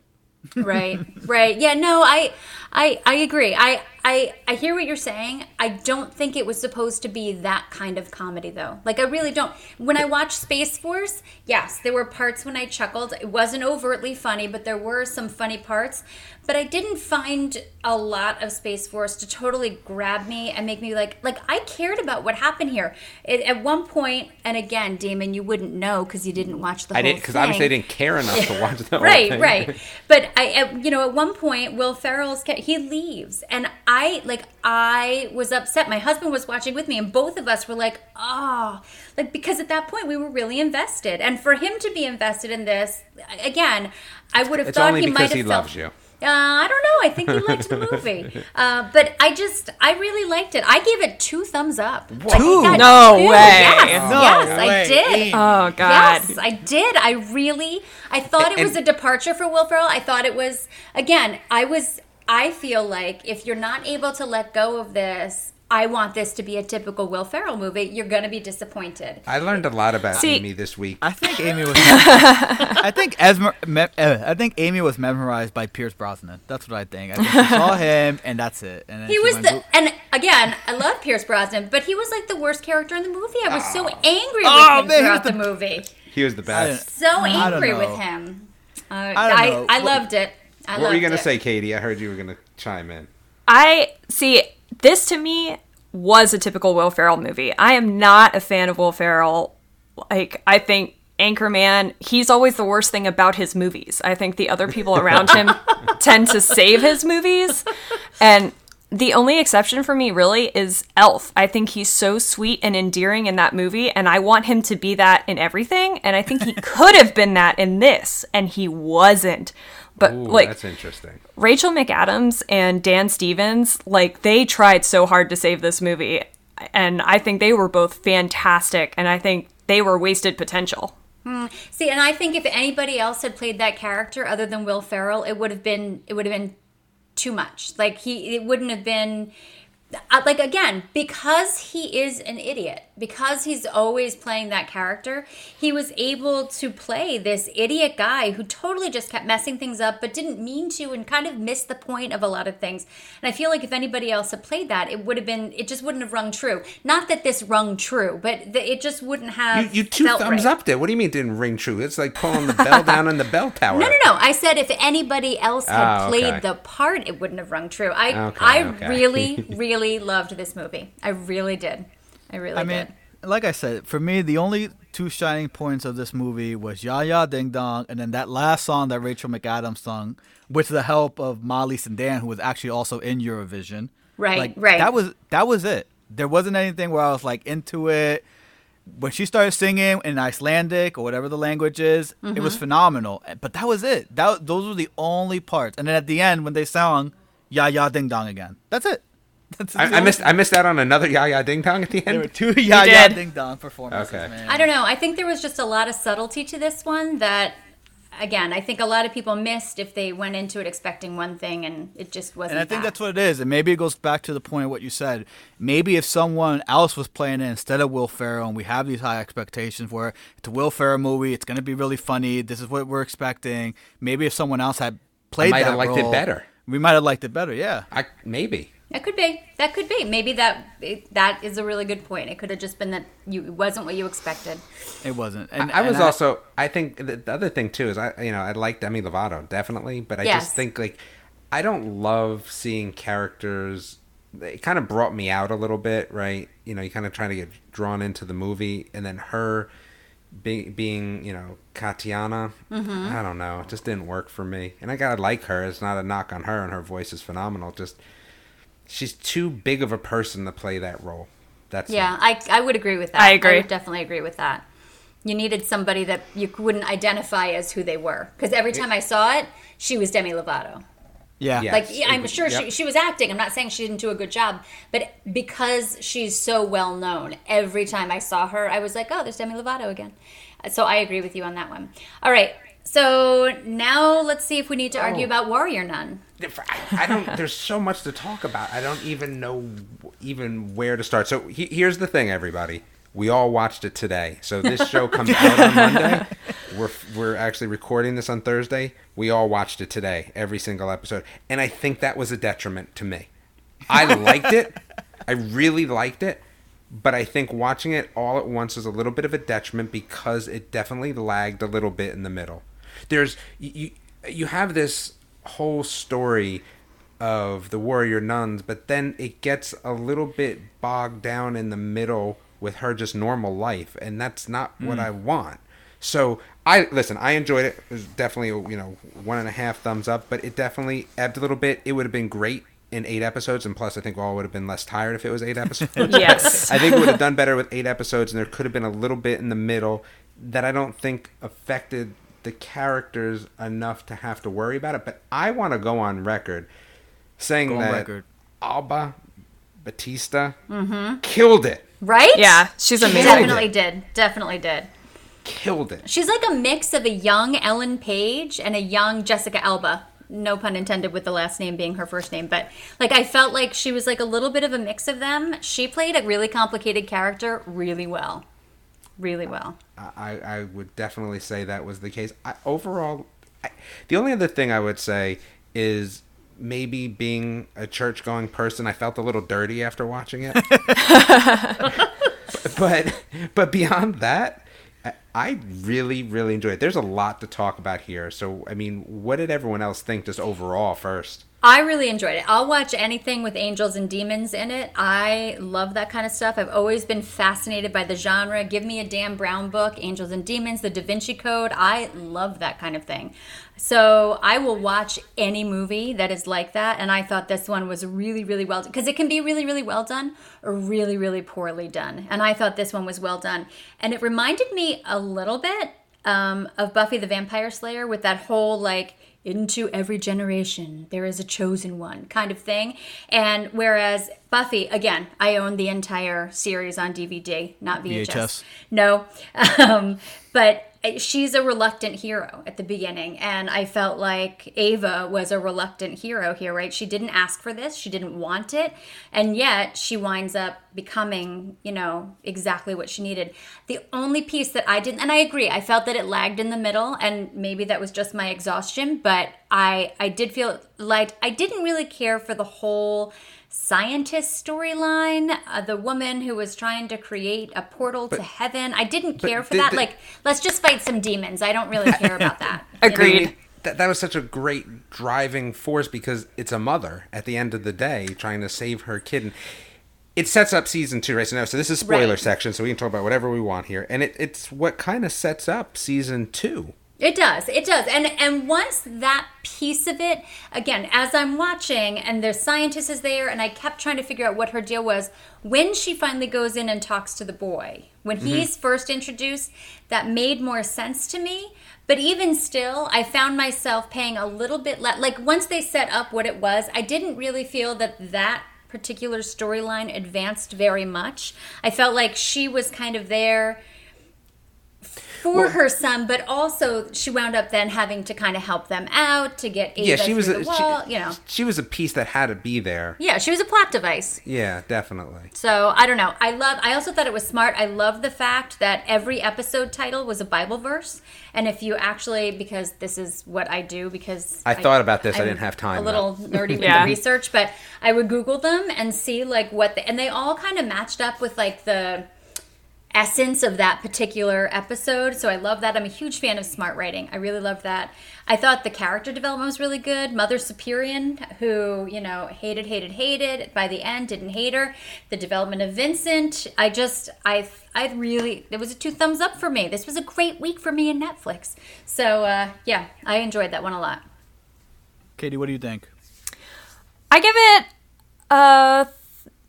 right right yeah no i i i agree i i i hear what you're saying. I don't think it was supposed to be that kind of comedy though. Like i really don't. When i watched space force yes there were parts when i chuckled. It wasn't overtly funny but there were some funny parts. But i didn't find a lot of space force to totally grab me and make me like like i cared about what happened here. It, at one point and again damon you wouldn't know because you didn't watch the I didn't because obviously I didn't care enough to watch the right right. But i at, you know at one point will ferrell's he leaves. And i like i was upset my husband was watching with me and both of us were like oh like because at that point we were really invested and for him to be invested in this again i would have It's thought only he might have he felt loves you. uh, I don't know. I think he liked the movie, uh, but I just I really liked it. I gave it two thumbs up. Like, Two? I got No two. way. Yes, No yes, I did. Oh God. Yes, I did. I really, I thought it was a departure for Will Ferrell. I thought it was, again, I was, I feel like if you're not able to let go of this, I want this to be a typical Will Ferrell movie, you're going to be disappointed. I learned a lot about See- Amy this week. I think Amy was. I think Esmer, me, uh, I think Amy was memorized by Pierce Brosnan. That's what I think. I think she saw him, and that's it. And He was the, go- and again, I love Pierce Brosnan, but he was like the worst character in the movie. I was so angry with Oh, him man, throughout was the movie. He was the I best. So angry with him. Uh, I I, don't I, know. What- loved it. I What were you gonna it. say, Caity? I heard you were gonna chime in. I see this to me was a typical Will Ferrell movie. I am not a fan of Will Ferrell. Like I think Anchorman, he's always the worst thing about his movies. I think the other people around him tend to save his movies. And the only exception for me really is Elf. I think he's so sweet and endearing in that movie and I want him to be that in everything and I think he could have been that in this and he wasn't. But Ooh, like that's interesting. Rachel McAdams and Dan Stevens, like they tried so hard to save this movie, and I think they were both fantastic, and I think they were wasted potential. Hmm. See, and I think if anybody else had played that character other than Will Ferrell, it would have been it would have been too much. Like he, it wouldn't have been. Uh, like again because he is an idiot because he's always playing that character he was able to play this idiot guy who totally just kept messing things up but didn't mean to and kind of missed the point of a lot of things and i feel like if anybody else had played that it would have been it just wouldn't have rung true not that this rung true but th- it just wouldn't have You, you two thumbs right. up it. What do you mean it didn't ring true? It's like pulling the bell down on the bell tower. No, no, no. I said if anybody else had Oh, played the part, it wouldn't have rung true. I, Okay, I okay. really, really loved this movie. I really did. I really I mean, did. like I said, for me, the only two shining points of this movie was Jaja Ding Dong, and then that last song that Rachel McAdams sung, with the help of Molly Sandén, who was actually also in Eurovision. Right, like, right. That was that was it. There wasn't anything where I was like into it. When she started singing in Icelandic or whatever the language is, it Mm-hmm. was phenomenal. But that was it. That those were the only parts. And then at the end, when they sang "Jaja Ding Dong" again, that's it. That's the I, I missed I missed out on another Jaja Ding Dong at the There were end. two "Ya Ya. Ding Dong" performances. Okay. man. I don't know. I think there was just a lot of subtlety to this one that, again, I think a lot of people missed if they went into it expecting one thing and it just wasn't. And I think that. that's what it is. And maybe it goes back to the point of what you said. Maybe if someone else was playing it instead of Will Ferrell, and we have these high expectations where it's a Will Ferrell movie, it's going to be really funny. This is what we're expecting. Maybe if someone else had played, might have that liked it better. We might have liked it better. Yeah. I maybe. That could be. That could be. Maybe that it, that is a really good point. It could have just been that you it wasn't what you expected. It wasn't. And I was and also. I think the, the other thing too is I you know I like Demi Lovato definitely, but I Yes. just think like I don't love seeing characters. It kind of brought me out a little bit, right? You know, you kind of trying to get drawn into the movie, and then her being being you know Katiana. Mm-hmm. I don't know, it just didn't work for me. And I gotta like her. It's not a knock on her, and her voice is phenomenal. Just she's too big of a person to play that role. That's Yeah, I, I would agree with that. I agree. would definitely agree with that. You needed somebody that you wouldn't identify as who they were. Because every time I saw it, she was Demi Lovato. yeah. Yeah. Like, I'm it- sure she, she was acting. I'm not saying she didn't do a good job. But because she's so well known, every time I saw her, I was like, oh, there's Demi Lovato again. So I agree with you on that one. All right. So now let's see if we need to argue Oh. about Warrior Nun. I don't. There's so much to talk about. I don't even know even where to start. So he, here's the thing, everybody. We all watched it today. So this show comes out on Monday. We're we're actually recording this on Thursday. We all watched it today, every single episode, and I think that was a detriment to me. I liked it. I really liked it. But I think watching it all at once was a little bit of a detriment because it definitely lagged a little bit in the middle. There's you you, you have this whole story of the warrior nuns, but then it gets a little bit bogged down in the middle with her just normal life, and that's not what hmm. I want. So I listen. I enjoyed it. It was definitely you know one and a half thumbs up, but it definitely ebbed a little bit. It would have been great in eight episodes, and plus I think all would have been less tired if it was eight episodes. Yes. I think it would have done better with eight episodes, and there could have been a little bit in the middle that I don't think affected the characters enough to have to worry about it. But I want to go on record saying Go on that record. Alba Baptista mm-hmm. killed it. Right? Yeah, she's amazing. Definitely did. Definitely did. Killed it. She's like a mix of a young Ellen Page and a young Jessica Alba. No pun intended with the last name being her first name, but like I felt like she was like a little bit of a mix of them. She played a really complicated character really well. Really well. I, I would definitely say that was the case. I, overall, I, the only other thing I would say is maybe being a church going person, I felt a little dirty after watching it. but but beyond that, I- I really really enjoyed it. There's a lot to talk about here. So I mean, what did everyone else think just overall first? I really enjoyed it. I'll watch anything with angels and demons in it. I love that kind of stuff. I've always been fascinated by the genre. Give me a Dan Brown book, Angels and Demons, The Da Vinci Code. I love that kind of thing. So I will watch any movie that is like that. And I thought this one was really, really well done. Because it can be really, really well done or really, really poorly done. And I thought this one was well done. And it reminded me a little bit um, of Buffy the Vampire Slayer with that whole like into every generation there is a chosen one kind of thing. And whereas Buffy, again, I own the entire series on DVD, not VHS. VHS. No, um, but she's a reluctant hero at the beginning and i felt like ava was a reluctant hero here right? She didn't ask for this she didn't want it and yet she winds up becoming you know exactly what she needed. The only piece that i didn't and i agree i felt that it lagged in the middle and maybe that was just my exhaustion but i i did feel like i didn't really care for the whole scientist storyline, uh, the woman who was trying to create a portal But- to heaven. I didn't care for the- that. the- like, let's just fight some demons. I don't really care about that. you know? Agreed. That, that was such a great driving force because it's a mother at the end of the day trying to save her kid. And it sets up season two, right? So, now, so this is spoiler Right. section, so we can talk about whatever we want here. And it, it's what kind of sets up season two. It does. It does. And and once that piece of it, again, as I'm watching and the scientist is there and I kept trying to figure out what her deal was, when she finally goes in and talks to the boy, when mm-hmm. he's first introduced, that made more sense to me. But even still, I found myself paying a little bit less. Like once they set up what it was, I didn't really feel that that particular storyline advanced very much. I felt like she was kind of there for her son, but also she wound up then having to kind of help them out to get Ava yeah, she was a, the wall. she, you know, she was a piece that had to be there. yeah, she was a plot device. Yeah, definitely. So I don't know. I love. I also thought it was smart. I love the fact that every episode title was a Bible verse, and if you actually, because this is what I do, because I thought about this, I I'm didn't have time, A little nerdy with Yeah. the research, but I would Google them and see like what, the, and they all kind of matched up with like the essence of that particular episode. So I love that. I'm a huge fan of smart writing. I really love that. I thought the character development was really good. Mother Superior, who, you know, hated, hated, hated, by the end didn't hate her. The development of Vincent, I just I I really it was a two thumbs up for me. This was a great week for me in Netflix. So uh yeah, I enjoyed that one a lot. Caity, what do you think? I give it uh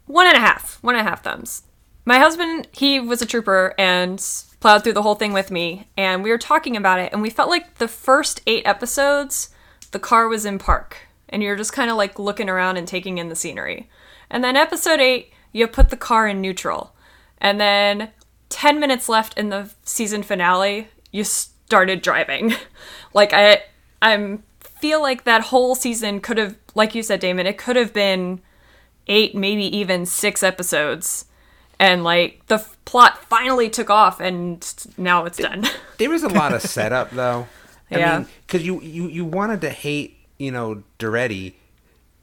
one and a half, one and a half thumbs. My husband, he was a trooper and plowed through the whole thing with me, and we were talking about it, and we felt like the first eight episodes, the car was in park, and you're just kind of like looking around and taking in the scenery. And then episode eight, you put the car in neutral, and then ten minutes left in the season finale, you started driving. like I, I'm feel like that whole season could have, like you said, Damon, it could have been eight, maybe even six episodes. And like the f- plot finally took off, and now it's done. There was a lot of setup though. I Yeah. mean, because you, you you wanted to hate you know Duretti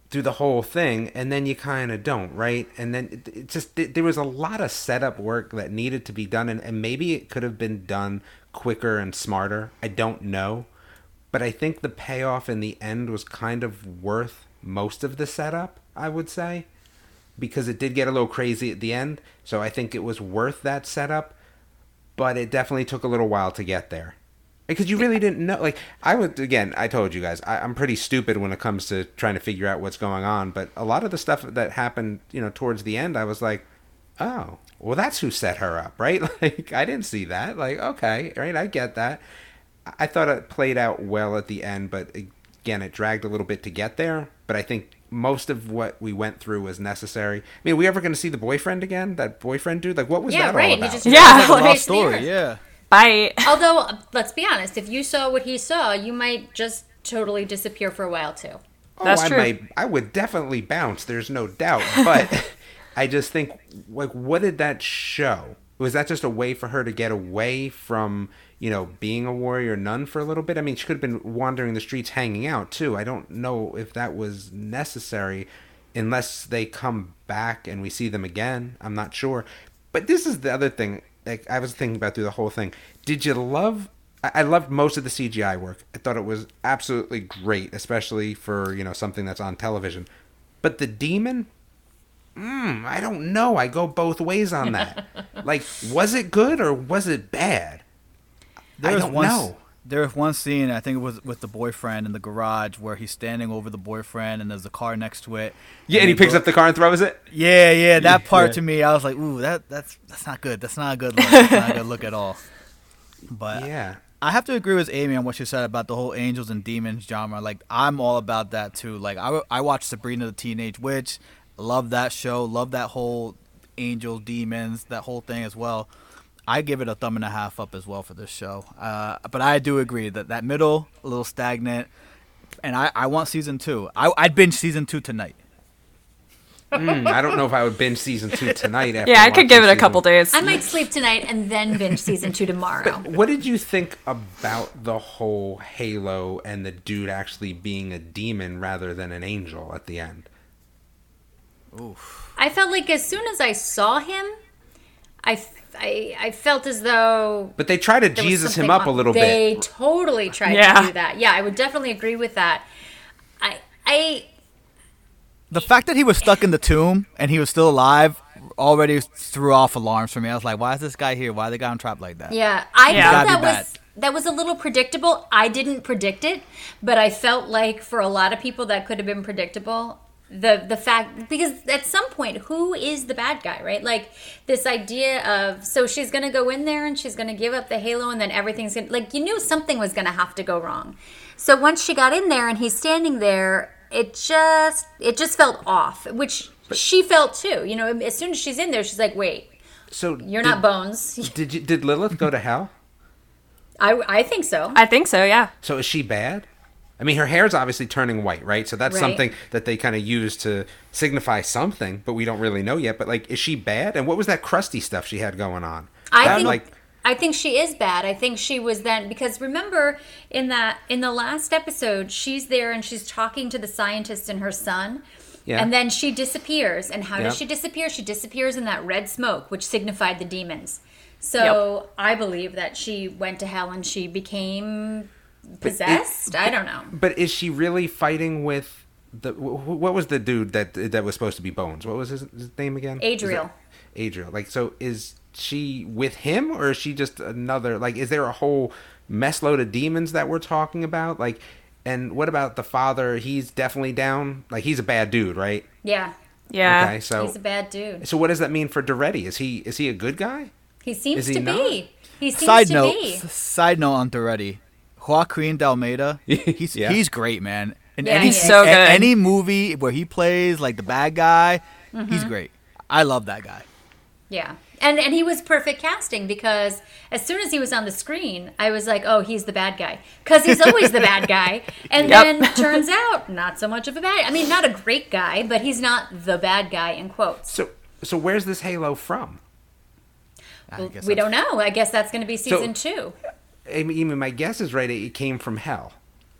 through the whole thing, and then you kind of don't, right? And then it, it just th- there was a lot of setup work that needed to be done, and, and maybe it could have been done quicker and smarter. I don't know, but I think the payoff in the end was kind of worth most of the setup. I would say because it did get a little crazy at the end. So I think it was worth that setup, but it definitely took a little while to get there. Because you really didn't know. Like, I would, again, I told you guys, I, I'm pretty stupid when it comes to trying to figure out what's going on. But a lot of the stuff that happened, you know, towards the end, I was like, oh, well, that's who set her up, right? Like, I didn't see that. Like, okay, right, I get that. I thought it played out well at the end, but again, it dragged a little bit to get there. But I think most of what we went through was necessary. I mean, are we ever going to see the boyfriend again? That boyfriend dude? Like, what was Yeah, that right. all about? just Yeah, dropped Like a like lost story, yeah. Bye. Although, let's be honest, if you saw what he saw, you might just totally disappear for a while too. Oh, That's I true. Might, I would definitely bounce. There's no doubt. But I just think, like, what did that show? Was that just a way for her to get away from, you know, being a warrior nun for a little bit? I mean, she could have been wandering the streets, hanging out too. I don't know if that was necessary, unless they come back and we see them again. I'm not sure. But this is the other thing. Like I was thinking about through the whole thing. Did you love I loved most of the CGI work. I thought it was absolutely great, especially for you know something that's on television. But the demon, mm, I don't know. I go both ways on that. like, was it good or was it bad? There I was don't one, know. There was one scene, I think it was with the boyfriend in the garage, where he's standing over the boyfriend and there's a car next to it. Yeah, and he picks go- up the car and throws it. Yeah, yeah, that part Yeah. to me, I was like, ooh, that that's that's not good. That's not a good look. That's not a good look at all. But Yeah. I have to agree with Amy on what she said about the whole angels and demons genre. Like, I'm all about that too. Like, I, I watched Sabrina the Teenage Witch. Love that show. Love that whole angel demons, that whole thing as well. I give it a thumb and a half up as well for this show. Uh, but I do agree that that middle a little stagnant, and I, I want season two. I, I'd binge season two tonight. Mm, I don't know if I would binge season two tonight. After Yeah, I could give it a couple season- days. I might sleep tonight and then binge season two tomorrow. What did you think about the whole Halo and the dude actually being a demon rather than an angel at the end? Oof. I felt like as soon as I saw him, I, f- I, I felt as though But they try to Jesus him something up a little they bit. They totally tried Yeah. to do that. Yeah, I would definitely agree with that. I, I, The fact that he was stuck in the tomb and he was still alive already threw off alarms for me. I was like, why is this guy here? Why they got him trapped like that? yeah, I Yeah. thought that be was that was a little predictable. I didn't predict it, but I felt like for a lot of people that could have been predictable. The the fact because at some point who is the bad guy, right? Like this idea of so she's gonna go in there and she's gonna give up the halo and then everything's gonna like you knew something was gonna have to go wrong. So once she got in there and he's standing there, it just it just felt off, which she felt too. You know, as soon as she's in there, she's like, "Wait, So you're did, not Bones." Did you, did Lilith go to hell? I I think so. I think so, yeah. So is she bad? I mean, her hair's obviously turning white, right? So that's Right. something that they kind of use to signify something, but we don't really know yet. But like, is she bad? And what was that crusty stuff she had going on? I That, think like I think she is bad. I think she was then because remember in that in the last episode, she's there and she's talking to the scientist and her son. Yeah. And then she disappears. And how Yep. does she disappear? She disappears in that red smoke, which signified the demons. So I believe that she went to hell and she became possessed. I don't know. But is she really fighting with the? wh- wh- What was the dude that that was supposed to be Bones? What was his, his name again? Adriel. that- Adriel. Like, so is she with him, or is she just another? Like, is there a whole mess load of demons that we're talking about? Like, and what about the father? He's definitely down. Like, he's a bad dude, right? Yeah. Yeah. Okay, so He's a bad dude. so what does that mean for Duretti? Is he is he a good guy? He seems he to not? be. He seems Side to note, be. s- side note on Duretti, Joaquim de Almeida, he's Yeah. he's great, man. In Yeah, any, he. So a- good. any movie where he plays like the bad guy, Mm-hmm. he's great. I love that guy. Yeah. And and he was perfect casting because as soon as he was on the screen, I was like, "Oh, he's the bad guy." Cuz he's always the bad guy. And Yep. then turns out not so much of a bad. I mean, not a great guy, but he's not the bad guy in quotes. So so where's this Halo from? I guess we don't know. I guess that's going to be season 2. I mean, even my guess is right. It came from hell,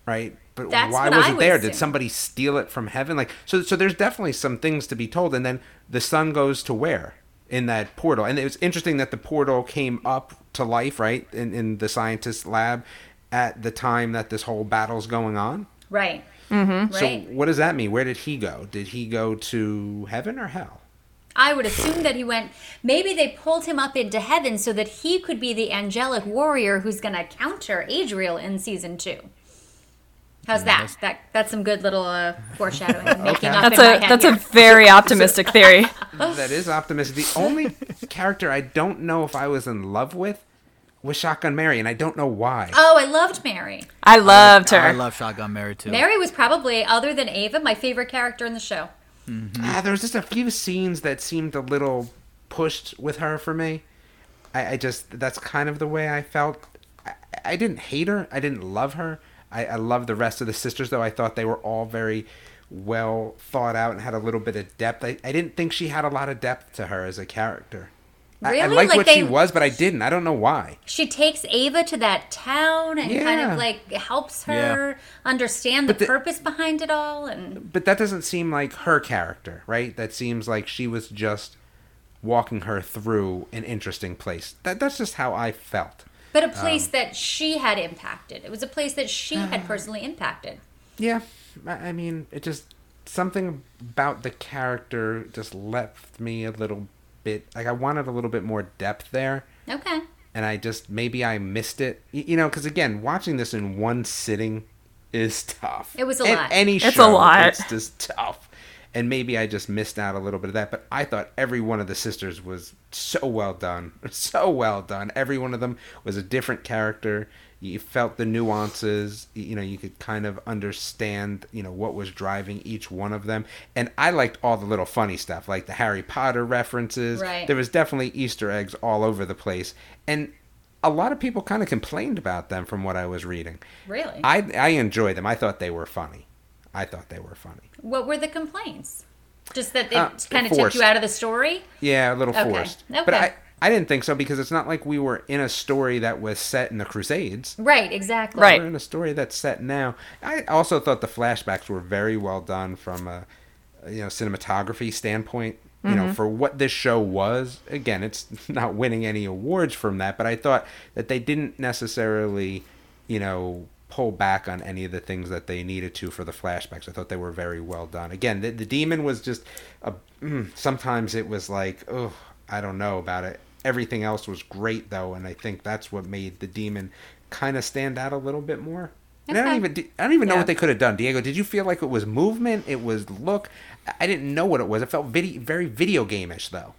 right? But That's why was I it would there? Did somebody steal it from heaven? Like, so, so there's definitely some things to be told. And then the sun goes to where in that portal? And it was interesting that the portal came up to life, right, in, in the scientist's lab at the time that this whole battle's going on. Right. Mm-hmm. So, Right. what does that mean? Where did he go? Did he go to heaven or hell? I would assume that he went maybe they pulled him up into heaven so that he could be the angelic warrior who's going to counter Adriel in season 2. How's that? That that's some good little uh, foreshadowing I'm up That's in my a head that's here. a very optimistic theory. that is optimistic. The only character I don't know if I was in love with was Shotgun Mary, and I don't know why. Oh, I loved Mary. I loved her. I love Shotgun Mary too. Mary was probably, other than Ava, my favorite character in the show. Ah, there was just a few scenes that seemed a little pushed with her for me. I, I just that's kind of the way I felt. I, I didn't hate her. I didn't love her. I, I love the rest of the sisters though. I thought they were all very well thought out and had a little bit of depth. I, I didn't think she had a lot of depth to her as a character. I, I liked Like what they- she was, but I didn't. I don't know why. She takes Ava to that town and kind of like helps Yeah. her understand the, the- purpose behind it all. And But that doesn't seem like her character, right? That seems like she was just walking her through an interesting place. That that's just how I felt. but a place um, that she had impacted. It was a place that she had uh, personally impacted. Yeah, I I mean, it just something about the character just left me a little bit like I wanted a little bit more depth there, Okay. and I just maybe I missed it. Y- You know, because again, watching this in one sitting is tough. It was a A- lot. Any It's a lot. It's just tough. and maybe I just missed out a little bit of that. But I thought every one of the sisters was so well done, so well done. Every one of them was a different character. You felt the nuances. You know, you could kind of understand, you know, what was driving each one of them. And I liked all the little funny stuff, like the Harry Potter references. Right. There was definitely Easter eggs all over the place, and a lot of people kind of complained about them from what I was reading. Really? I I enjoyed them. I thought they were funny. I thought they were funny. what were the complaints? Just that they Uh, kind of took you out of the story? Yeah, a little Okay. forced. Okay. But I I didn't think so because it's not like we were in a story that was set in the Crusades. Right, exactly. Right. We're in a story that's set now. I also thought the flashbacks were very well done from a you know cinematography standpoint. You know, for what this show was, again, it's not winning any awards from that, but I thought that they didn't necessarily, you know, pull back on any of the things that they needed to for the flashbacks. I thought they were very well done. Again, the, the demon was just a, mm, sometimes it was like, oh, I don't know about it. Everything else was great though, and I think that's what made the demon kind of stand out a little bit more. And I don't even I don't even know what they could have done. Diego, did you feel like it was movement? It was look. I didn't know what it was. It felt video, very video game-ish though.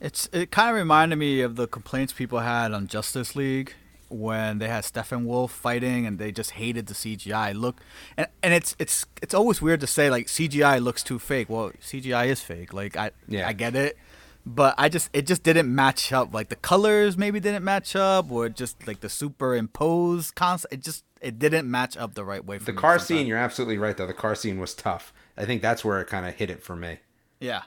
It's it kind of reminded me of the complaints people had on Justice League when they had Steppenwolf fighting and they just hated the CGI look. And and it's it's it's always weird to say like CGI looks too fake. Well, CGI is fake. Like I Yeah. I get it. But I just it just didn't match up. Like the colors maybe didn't match up or just like the superimposed concept it just it didn't match up the right way for The me car sometimes. scene, you're absolutely right though. The car scene was tough. I think that's where it kind of hit it for me. Yeah.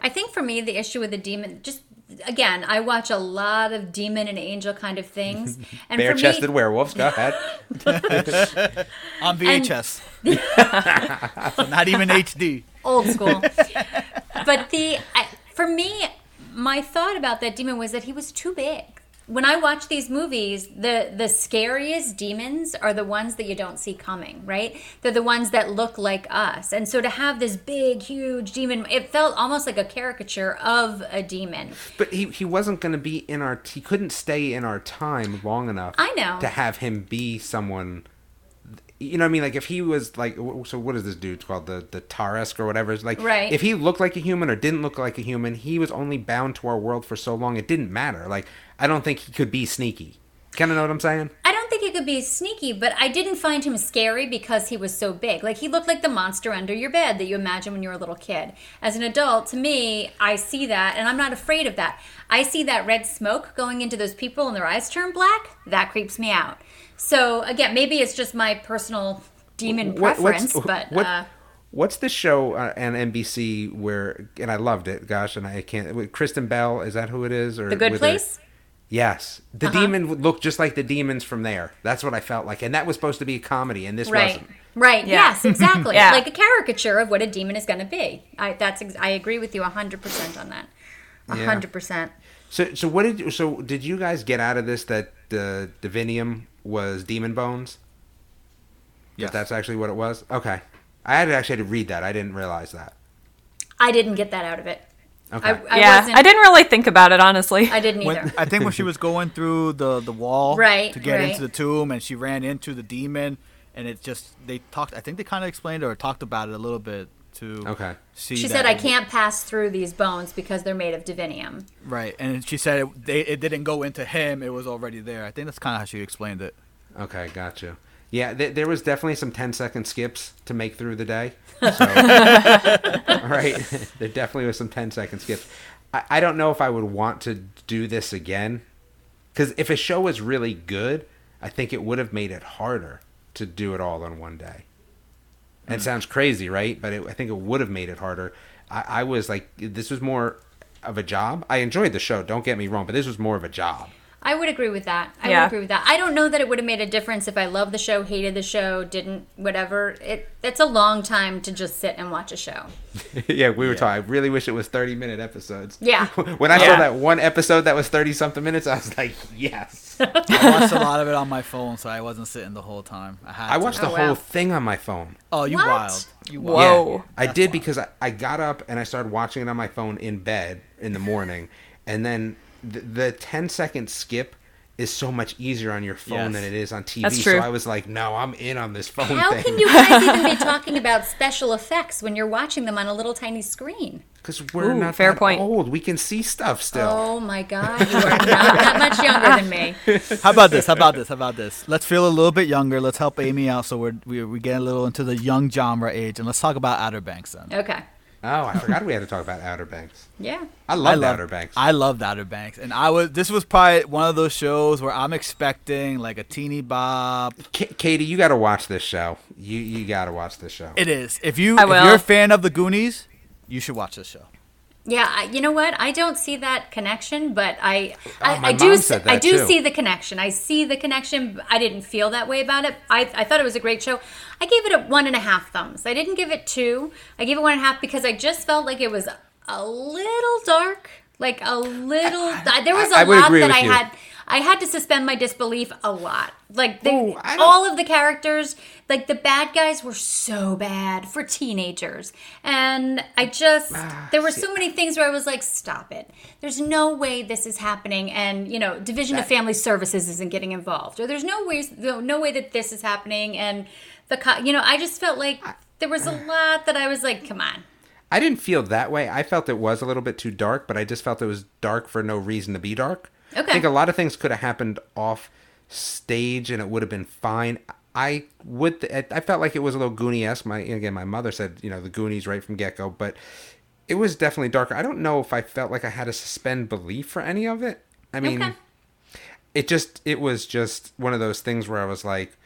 I think for me, the issue with the demon, just again, I watch a lot of demon and angel kind of things. And for Bare-chested me, werewolves. Go ahead. On VHS. so not even HD. old school. but the I, for me, my thought about that demon was that he was too big. When I watch these movies, the the scariest demons are the ones that you don't see coming, right? They're the ones that look like us. And so to have this big, huge demon, it felt almost like a caricature of a demon. But he, he wasn't going to be in our. He couldn't stay in our time long enough. I know. to have him be someone. You know what I mean? Like if he was like, so what is this dude called the the Tarask or whatever? It's like, Right. If he looked like a human or didn't look like a human, he was only bound to our world for so long. It didn't matter. Like I don't think he could be sneaky. Kind of know what I'm saying? I don't could be sneaky, but I didn't find him scary because he was so big. Like he looked like the monster under your bed that you imagine when you were a little kid. As an adult, to me, I see that and I'm not afraid of that. I see that red smoke going into those people and their eyes turn black. That creeps me out. So again, maybe it's just my personal demon What- preference, but what- uh, What's the show uh, on NBC where, and I loved it. Gosh, and I can't. Kristen Bell, is that who it is? Or the good with her- place. Yes, the Uh-huh. demon would look just like the demons from there. That's what I felt like, and that was supposed to be a comedy, and this Right. wasn't. Right. Yeah. Yes. Exactly. Yeah. Like a caricature of what a demon is going to be. I that's ex- I agree with you hundred percent on that. Yeah. hundred percent. So, so what did you, so did you guys get out of this that the divinium was demon bones? Yes. If that's actually what it was. Okay, I had actually had to read that. I didn't realize that. I didn't get that out of it. Okay. I, I yeah, wasn't, I didn't really think about it honestly. I didn't either. When, I think when she was going through the the wall Right, to get right. into the tomb, and she ran into the demon, and it just they talked. I think they kind of explained or talked about it a little bit to Okay. see. she that said, "I can't pass through these bones because they're made of divinium." Right, and she said it, they, it didn't go into him; it was already there. I think that's kind of how she explained it. Okay, got you. Yeah, th- there was definitely some 10 second skips to make through the day. So, right, there definitely was some 10 second skips. I, I don't know if I would want to do this again, because if a show was really good, I think it would have made it harder to do it all in one day. And it hmm. sounds crazy, right? But it, I think it would have made it harder. I, I was like, this was more of a job. I enjoyed the show, don't get me wrong, but this was more of a job. I would agree with that. I Yeah. would agree with that. I don't know that it would have made a difference if I loved the show, hated the show, didn't whatever. It it's a long time to just sit and watch a show. yeah, we were talking. I really wish it was 30 minute episodes. Yeah. when I saw that one episode that was 30 something minutes, I was like, yes. I watched a lot of it on my phone, so I wasn't sitting the whole time. I had. I to. watched the Oh, whole wow. thing on my phone. Oh, you What? wild! You Whoa. wild. Oh, I did because I, I got up and I started watching it on my phone in bed in the morning. And then the, the 10 second skip is so much easier on your phone Yes. than it is on TV. That's So. I was like, no, I'm in on this phone How thing. can you guys even be talking about special effects when you're watching them on a little tiny screen? Because we're Ooh, not fair that point. old. We can see stuff still. Oh my god, you are not that much younger than me. How about this? How about this? How about this? Let's feel a little bit younger. Let's help Amy out so we're we, we get a little into the young genre age, and let's talk about Outer Banks then. Okay. Oh, I forgot we had to talk about Outer Banks. Yeah. I love love- Outer Banks. I loved Outer Banks, and I was. This was probably one of those shows where I'm expecting like a teeny bop. K- Caity, you got to watch this show. You you got to watch this show. It is. If you I if you're a fan of the Goonies, you should watch this show. Yeah, I, you know what? I don't see that connection, but I, oh, I, Oh, I do, mom see, said I do too. see the connection. I see the connection. I didn't feel that way about it. I, I thought it was a great show. I gave it a one and a half thumbs. I didn't give it two. I gave it one and a half because I just felt like it was a little dark, like a little. there was a I lot that I you. had. I had to suspend my disbelief a lot. Like the, Ooh, all of the characters, like the bad guys were so bad for teenagers. And I just Ah, there were so many things where I was like, stop it. There's no way this is happening and you know, Division of Family Services isn't getting involved. Or there's no ways no, no way that this is happening and the co- you know, I just felt like there was a lot that I was like, come on. I didn't feel that way. I felt it was a little bit too dark, but I just felt it was dark for no reason to be dark. Okay. I think a lot of things could have happened off stage and it would have been fine. I would. I I felt like it was a little Goonie esque. My again, my mother said you know the Goonies right from get go, but it was definitely darker. I don't know if I felt like I had to suspend belief for any of it. I mean, Okay. it just it was just one of those things where I was like,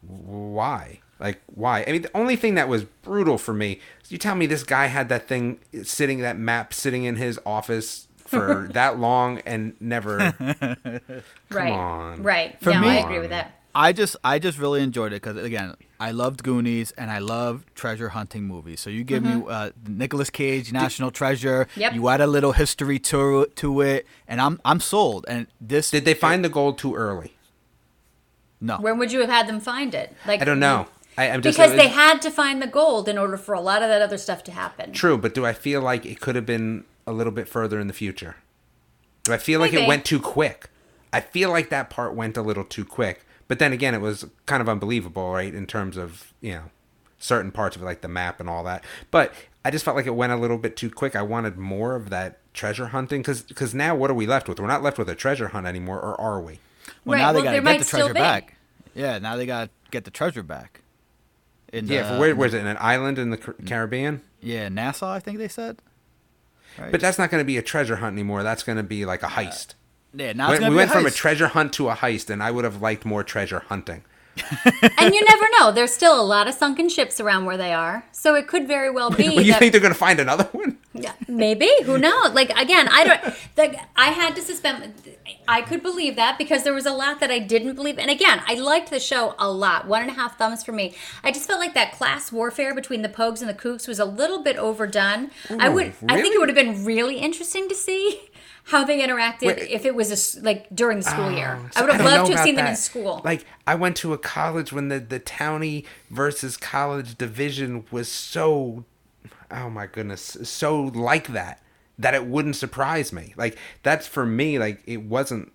why? Like why? I mean, the only thing that was brutal for me, is you tell me this guy had that thing sitting, that map sitting in his office for that long and never. right. on. Right. For no, me- I agree with that. I just I just really enjoyed it because again I loved Goonies and I love treasure hunting movies. So you give me uh, Nicolas Cage National Treasure. Mm-hmm. Yep. You add a little history to to it, and I'm I'm sold. And this Did they find the gold too early? no When would you have had them find it? Like I don't know. I, I'm just Because they had to find the gold in order for a lot of that other stuff to happen. true, but do I feel like it could have been a little bit further in the future? Do I feel like it went too quick? I feel like that part went a little too quick. But then again, it was kind of unbelievable, right? In terms of you know certain parts of it, like the map and all that. But I just felt like it went a little bit too quick. I wanted more of that treasure hunting because now what are we left with? We're not left with a treasure hunt anymore, or are we? Well, Right, now they well, got to get the treasure back. Yeah, now they got to get the treasure back. In Yeah, the- where where's um, it? In an island in the Caribbean? Yeah, Nassau, I think they said. Right? But that's not going to be a treasure hunt anymore. That's going to be like a heist. yeah, now We- it's we be went a from a treasure hunt to a heist, and I would have liked more treasure hunting. and you never know. There's still a lot of sunken ships around where they are. So it could very well be Well, you that think they're going to find another one? Yeah, maybe who knows? Like again i don't like i had to suspend i could believe that because there was a lot that i didn't believe. And again i liked the show a lot one and a half thumbs for me. I just felt like that class warfare between the pogues and the kooks was a little bit overdone. I would Really? i think it would have been really interesting to see how they interacted Wait. if it was a like during the school oh, year. Oh, i would have don't loved to have seen them in school. Like I went to a college when the the townie versus college division was so, oh my goodness, so like that that it wouldn't surprise me. Like that's for me. Like it wasn't.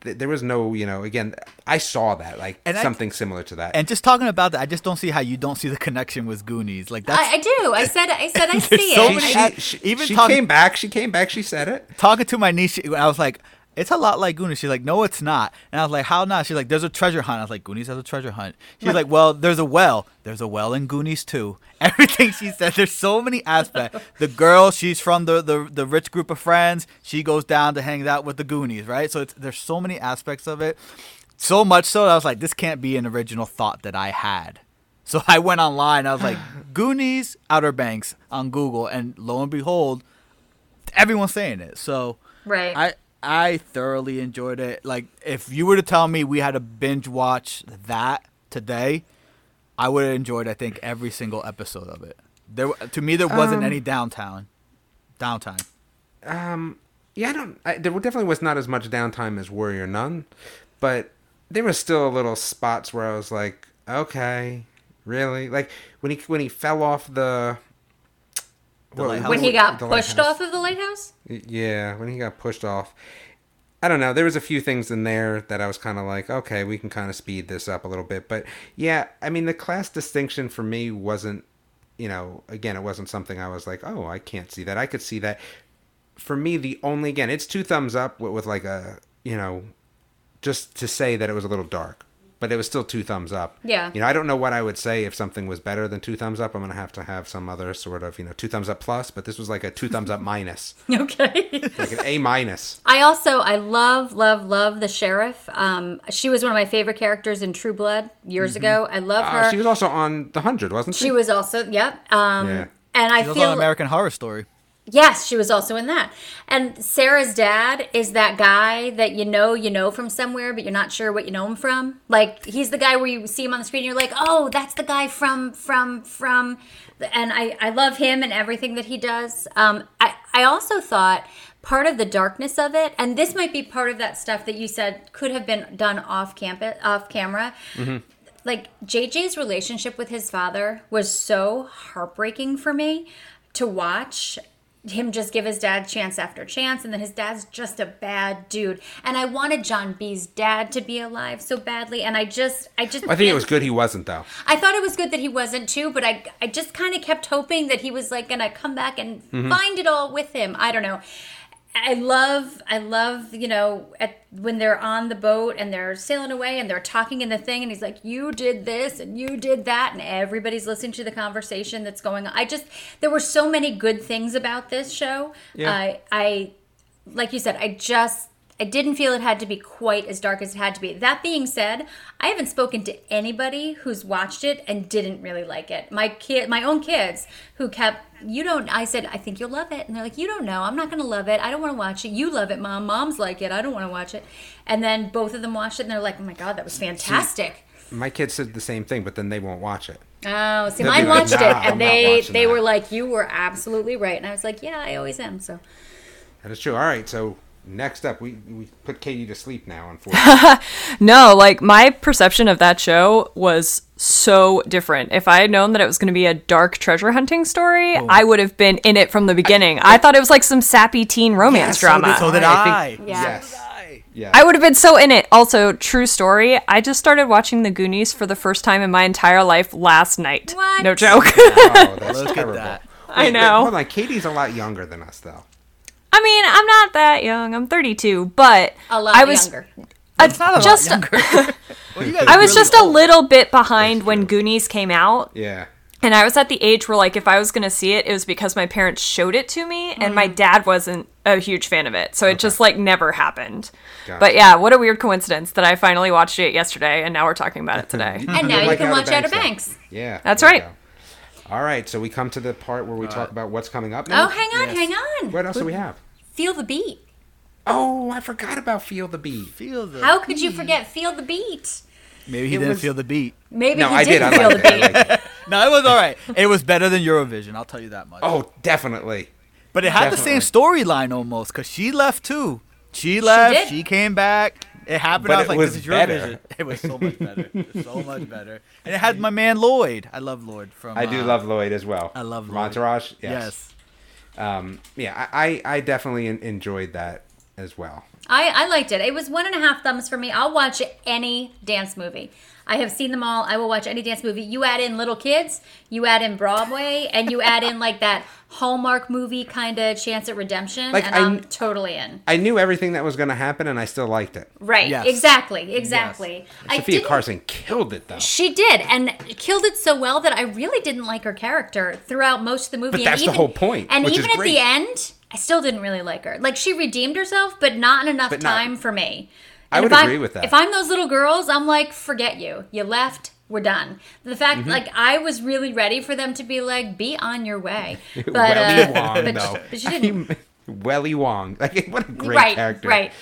There was no, you know. Again, I saw that like And I- something similar to that. And just talking about that, I just don't see how you don't see the connection with Goonies. Like that, I, I do i said i said i There's see so it many- I- she, she, even she talking- came back. She came back. She said it. talking to my niece, she- I was like, "It's a lot like Goonies." She's like, "No, it's not." And I was like, "How not?" She's like, "There's a treasure hunt." I was like, "Goonies has a treasure hunt." She's like, "Well, there's a well. There's a well in Goonies too." Everything she said, there's so many aspects. The girl, she's from the the, the rich group of friends. She goes down to hang out with the Goonies, right? So it's, there's so many aspects of it. So much so that I was like, this can't be an original thought that I had. So I went online. I was like, Goonies, Outer Banks on Google, and lo and behold, everyone's saying it. So right I I thoroughly enjoyed it. Like if you were to tell me we had to binge watch that today, I would have enjoyed I think every single episode of it. There to me there wasn't any downtown downtime. Um, yeah, I don't. I, there definitely was not as much downtime as Warrior Nun, but there was still a little spots where I was like, okay, really? Like when he when he fell off the. what- lighthouse. when he got pushed lighthouse. off of the lighthouse Yeah, when he got pushed off. I don't know. There was a few things in there that I was kind of like, okay, we can kind of speed this up a little bit. But yeah, I mean, the class distinction for me wasn't, you know, again, it wasn't something I was like, oh, I can't see that. I could see that. For me, the only again, it's two thumbs up with, like a, you know, just to say that it was a little dark. But it was still two thumbs up. Yeah. You know, I don't know what I would say if something was better than two thumbs up. I'm gonna have to have some other sort of, you know, two thumbs up plus. But this was like a two thumbs up minus, Okay. like an A minus. I also I love love love the sheriff. Um, she was one of my favorite characters in True Blood years ago. I love her. Uh, she was also on the hundred, wasn't she? She was also yep. Um, Yeah. and I She was feel on American Horror Story. Yes, she was also in that. And Sarah's dad is that guy that you know you know from somewhere, but you're not sure what you know him from. Like he's the guy where you see him on the screen, and you're like, oh, that's the guy from from from. And I I love him and everything that he does. Um, I I also thought part of the darkness of it, and this might be part of that stuff that you said could have been done off campus, off camera like JJ's relationship with his father was so heartbreaking for me to watch him just give his dad chance after chance and then his dad's just a bad dude and i wanted john b's dad to be alive so badly and i just i just I think it was good he wasn't though. I thought it was good that he wasn't too, but I I just kind of kept hoping that he was like gonna come back and mm-hmm. find it all with him. I don't know. I love I love you know at when they're on the boat and they're sailing away and they're talking in the thing and he's like you did this and you did that and everybody's listening to the conversation that's going on. I just there were so many good things about this show. Yeah. I I like you said, I just I didn't feel it had to be quite as dark as it had to be. That being said, I haven't spoken to anybody who's watched it and didn't really like it. My kid, my own kids, who kept, you don't. I said, I think you'll love it, and they're like, you don't know. I'm not going to love it. I don't want to watch it. You love it, mom. Mom's like it. I don't want to watch it. And then both of them watched it, and they're like, oh my god, that was fantastic. My kids said the same thing, but then they won't watch it. Oh, see, They'll mine like, watched "Nah, it, I'm and they they that." were like, you were absolutely right, and I was like, yeah, I always am. So. That is true. All right, so next up, we we put Caity to sleep now. Unfortunately, No, like my perception of that show was so different. If I had known that it was going to be a dark treasure hunting story, oh. I would have been in it from the beginning. I, thought it was like some sappy teen romance so drama. did- So did I I. think- Yeah. yes, yeah. I would have been so in it. Also, true story, I just started watching The Goonies for the first time in my entire life last night. What? No joke. oh, that's Look at terrible. that. I Wait, know. Hold on, Caity's a lot younger than us, though. I mean, I'm not that young. I'm 32, but A lot I was younger. uh, Not a lot just younger. Well, I was really just a little bit behind when Goonies came out. Yeah. And I was at the age where, like, if I was going to see it, it was because my parents showed it to me, and Mm. my dad wasn't a huge fan of it. So it just, like, never happened. Gotcha. But yeah, what a weird coincidence that I finally watched it yesterday, and now we're talking about it today. And now you Like can Outer watch Outer Banks, Banks. Yeah. That's right. All right, so we come to the part where we talk about what's coming up now. Oh, hang on, hang on. What else do we have? Feel the beat. Oh, I forgot about Feel the Beat. Feel the How could you forget Feel the Beat? Maybe he It didn't was- feel the beat. Maybe No, you I did. didn't I feel liked the it. I beat. liked it. No, it was all right. It was better than Eurovision. I'll tell you that much. Oh, definitely. but it had the same storyline almost because she left too. She left. did. She, came back. It happened. But I was it like, was "This is better. Eurovision." It was so much better. so much better. And it had my man Lloyd. I love Lloyd from. I do uh, love Lloyd as well. I love From Lloyd. Entourage. Yes. Um, yeah, I, I I definitely enjoyed that as well. I, I liked it. It was one and a half thumbs for me. I'll watch any dance movie. I have seen them all. I will watch any dance movie. You add in Little Kids, you add in Broadway, and you add in like that Hallmark movie kind of Chance at Redemption, Like, and I- I'm totally in. I knew everything that was going to happen, and I still liked it. Right. Yes. Exactly. Exactly. I Sofia Carson killed it though. She did, and killed it so well that I really didn't like her character throughout most of the movie. But and that's the even, whole point, And which is even at great. the end, I still didn't really like her. Like she redeemed herself, but not in enough But not- time for me. I would if agree with that. If I'm those little girls, I'm like, forget you. You left. We're done. The fact, Mm-hmm. like, I was really ready for them to be like, be on your way. But, Welly uh, Wong, but, though. but she didn't. Welly Wong. Like, what a great right, character. right.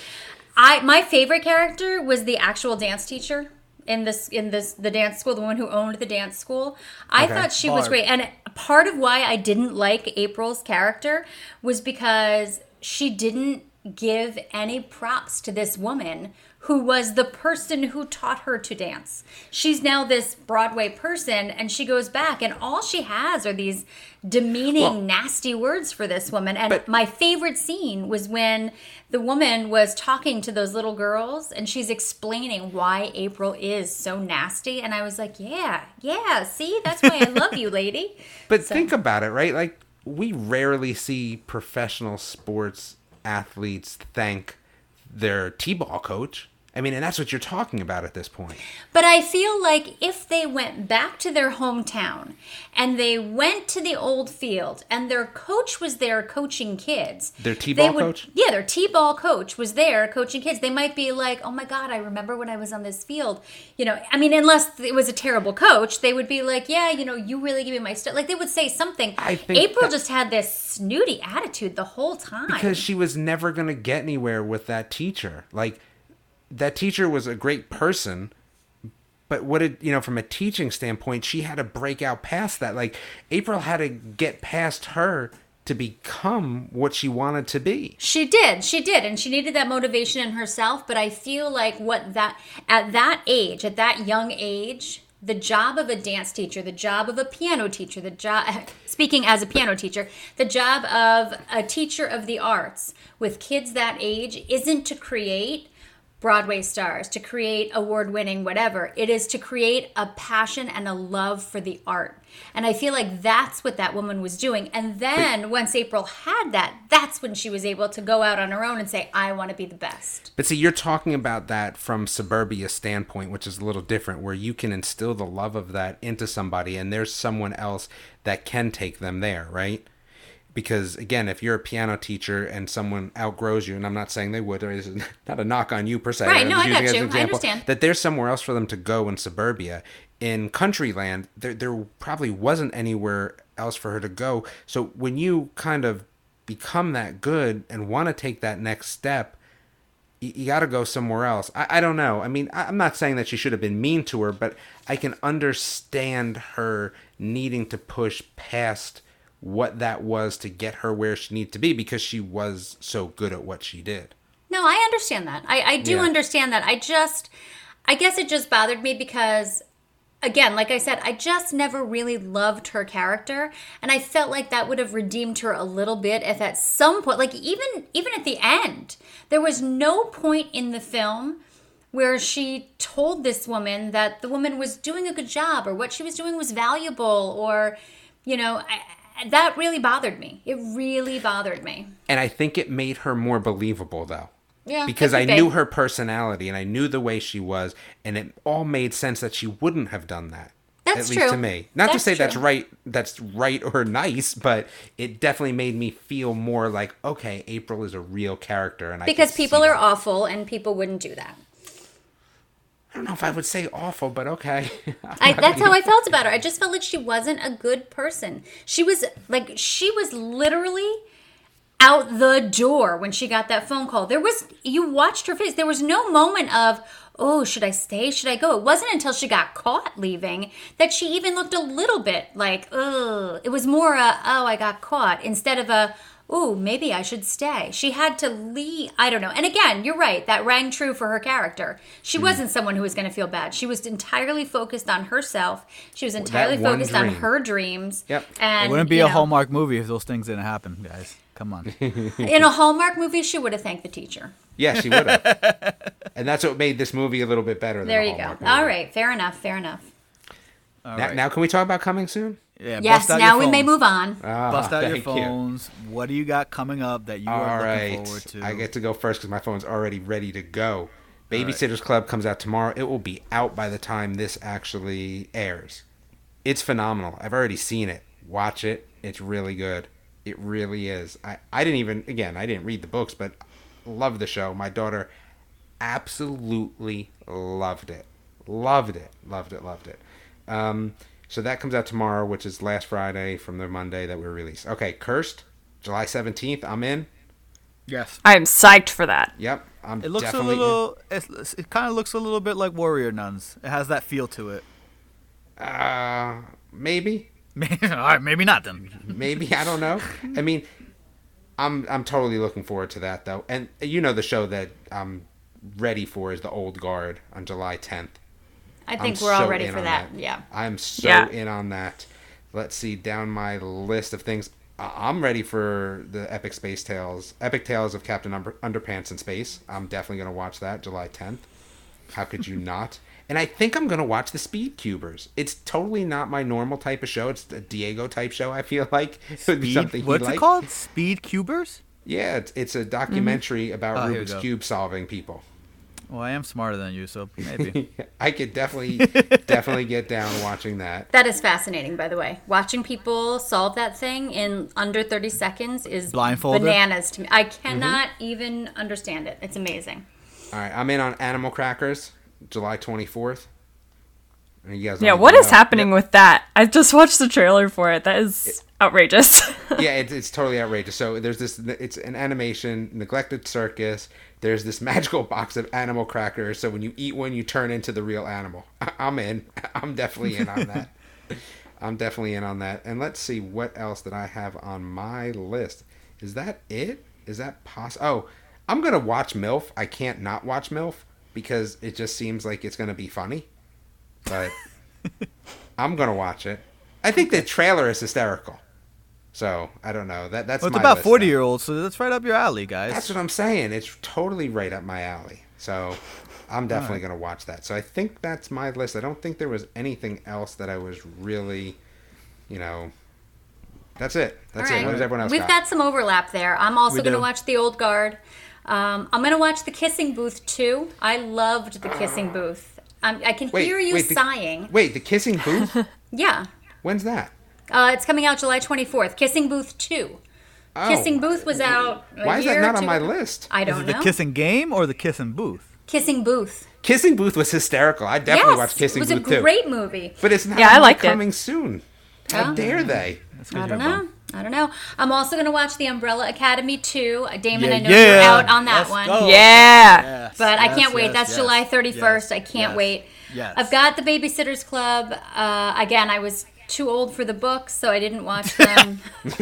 I my favorite character was the actual dance teacher in this in this the dance school, the one who owned the dance school. I Okay. thought she was great, and part of why I didn't like April's character was because she didn't give any props to this woman who was the person who taught her to dance. She's now this Broadway person and she goes back and all she has are these demeaning Well- nasty words for this woman. And But- my favorite scene was when the woman was talking to those little girls and she's explaining why April is so nasty and I was like, "Yeah, yeah, see? That's why I love you, lady." But So- think about it, right? Like we rarely see professional sports athletes thank their t-ball coach. I mean, and that's what you're talking about at this point. But I feel like if they went back to their hometown and they went to the old field and their coach was there coaching kids, Their t-ball would- coach? Yeah, their t-ball coach was there coaching kids. They might be like, "Oh my god, I remember when I was on this field." You know, I mean, unless it was a terrible coach, they would be like, "Yeah, you know, you really give me my stuff." Like they would say something. I think April just had this snooty attitude the whole time. because she was never going to get anywhere with that teacher. Like that teacher was a great person, but what did you know from a teaching standpoint? She had to break out past that. Like April had to get past her to become what she wanted to be. She did. She did. And she needed that motivation in herself. But I feel like what that, at that age, at that young age, the job of a dance teacher, the job of a piano teacher, the job, speaking as a piano teacher, the job of a teacher of the arts with kids that age isn't to create Broadway stars, to create award winning whatever. It is to create a passion and a love for the art. And I feel like that's what that woman was doing. And then once April had that, that's when she was able to go out on her own and say, I want to be the best. But see, you're talking about that from suburbia standpoint, which is a little different, where you can instill the love of that into somebody, and there's someone else that can take them there, right? Because again, if you're a piano teacher and someone outgrows you, and I'm not saying they would, is not a knock on you per se. Right, I'm no, I got using it an you. I understand. That there's somewhere else for them to go in suburbia. In Countryland, there there probably wasn't anywhere else for her to go. So when you kind of become that good and want to take that next step, you, you got to go somewhere else. I, I don't know. I mean, I, I'm not saying that she should have been mean to her, but I can understand her needing to push past what that was to get her where she needed to be because she was so good at what she did. No, I understand that. I, I do Yeah. understand that. I just, I guess it just bothered me because, again, like I said, I just never really loved her character, and I felt like that would have redeemed her a little bit if at some point, like even even at the end, there was no point in the film where she told this woman that the woman was doing a good job or what she was doing was valuable or, you know. I, that really bothered me. It really bothered me. And I think it made her more believable, though. Yeah, because I knew her personality and I knew the way she was, and it all made sense that she wouldn't have done that. That's at least true. to me. Not to That's say that's right. That's right or nice, but it definitely made me feel more like okay, April is a real character, and I because people are awful and people wouldn't do that. I don't know if I would say awful, but okay. I, that's how I felt about her. I just felt like she wasn't a good person. She was like she was literally out the door when she got that phone call. There was you watched her face. There was no moment of oh should I stay? Should I go? It wasn't until she got caught leaving that she even looked a little bit like oh. It was more a oh I got caught instead of a oh maybe I should stay. She had to leave. I don't know. And again, you're right. That rang true for her character. She hmm. wasn't someone who was going to feel bad. She was entirely focused on herself. She was entirely one focused on her dreams. Yep. And It wouldn't be a know, Hallmark movie if those things didn't happen, guys. Come on. In a Hallmark movie, she would have thanked the teacher. yeah, she would have, and that's what made this movie a little bit better. Than There a you go. Movie. All right, fair enough. Fair enough. All Now, right. now, can we talk about coming soon? Yeah, Yes. bust out Now your we may phones. move on. Ah, Bust out your thank you. phones. What do you got coming up that you All are right, looking forward to? I get to go first because my phone's already ready to go. Babysitters Club comes out tomorrow. It will be out by the time this actually airs. It's phenomenal. I've already seen it. Watch it. It's really good. It really is. I, I didn't even again I didn't read the books, but love the show. My daughter absolutely loved it. Loved it. Loved it. Loved it. Um, so that comes out tomorrow, which is last Friday from the Monday that we released. Okay, Cursed, July seventeenth. I'm in. yes. I am psyched for that. Yep, I'm It looks a definitely in. little. It's, it kind of looks a little bit like Warrior Nuns. It has that feel to it. Uh, maybe, All right, maybe not then. maybe I don't know. I mean, I'm I'm totally looking forward to that though. And you know the show that I'm ready for is the Old Guard on July 10th. I think I'm we're all ready for on that. Yeah. I'm so Yeah. in on that. Let's see down my list of things. I- I'm ready for the Epic Space Tales, Epic Tales of Captain Under- Underpants in Space. I'm definitely gonna watch that July 10th. How could you not? And I think I'm gonna watch the Speed Cubers. It's totally not my normal type of show. It's a Diego type show. I feel like it would be something Speed, he'd what's like. it called? Speed Cubers? Yeah, it's, it's a mm-hmm. documentary about Oh, Rubik's cube solving people. Well, I am smarter than you, so maybe. I could definitely definitely get down watching that. That is fascinating, by the way. Watching people solve that thing in under 30 seconds is Blindfolded? bananas to me. I cannot Mm-hmm. even understand it. It's amazing. All right, I'm in on Animal Crackers, July 24th. You guys Yeah, don't what know. happening with that? I just watched the trailer for it. That is outrageous. yeah, it's, it's totally outrageous. So there's this, it's an animation, neglected circus. There's this magical box of animal crackers. So when you eat one, you turn into the real animal. I'm in. I'm definitely in on that. I'm definitely in on that. And let's see what else that I have on my list. Is that it? Is that possible? Oh, I'm gonna watch MILF. I can't not watch MILF because it just seems like it's gonna be funny. But I'm gonna watch it. I think the trailer is hysterical. So I don't know. That that's well, it's my about 40 though. year olds, so that's right up your alley, guys. That's what I'm saying. It's totally right up my alley. So I'm definitely gonna watch that. So I think that's my list. I don't think there was anything else that I was really, you know. That's it. That's All it. What does everyone else We've got? got some overlap there. I'm also going to watch The Old Guard. Um, I'm going to watch The Kissing Booth too. I loved The Kissing Booth. Um, I can Wait, hear you wait, the- sighing. Wait, the kissing booth? Yeah. When's that? Uh, it's coming out July 24th. Kissing Booth 2. Oh, Kissing Booth was out. a Why is that year or not on my ago. list? I Is don't it the kissing game or the kissing booth? Kissing Booth. Kissing booth was hysterical. I definitely yes, watched Kissing Booth. it was Booth a too. great movie. But it's not Yeah, I liked it. coming soon. How Oh. dare they? I don't know. bum. I don't know. I'm also going to watch The Umbrella Academy 2. Damon, Yeah, I know you're out on that Let's one. go. yeah. Yes, But I can't wait. yes, That's yes, July 31st. yes, I can't yes, wait. Yes. I've got the Babysitters Club. Uh, again, I was too old for the books, so I didn't watch them.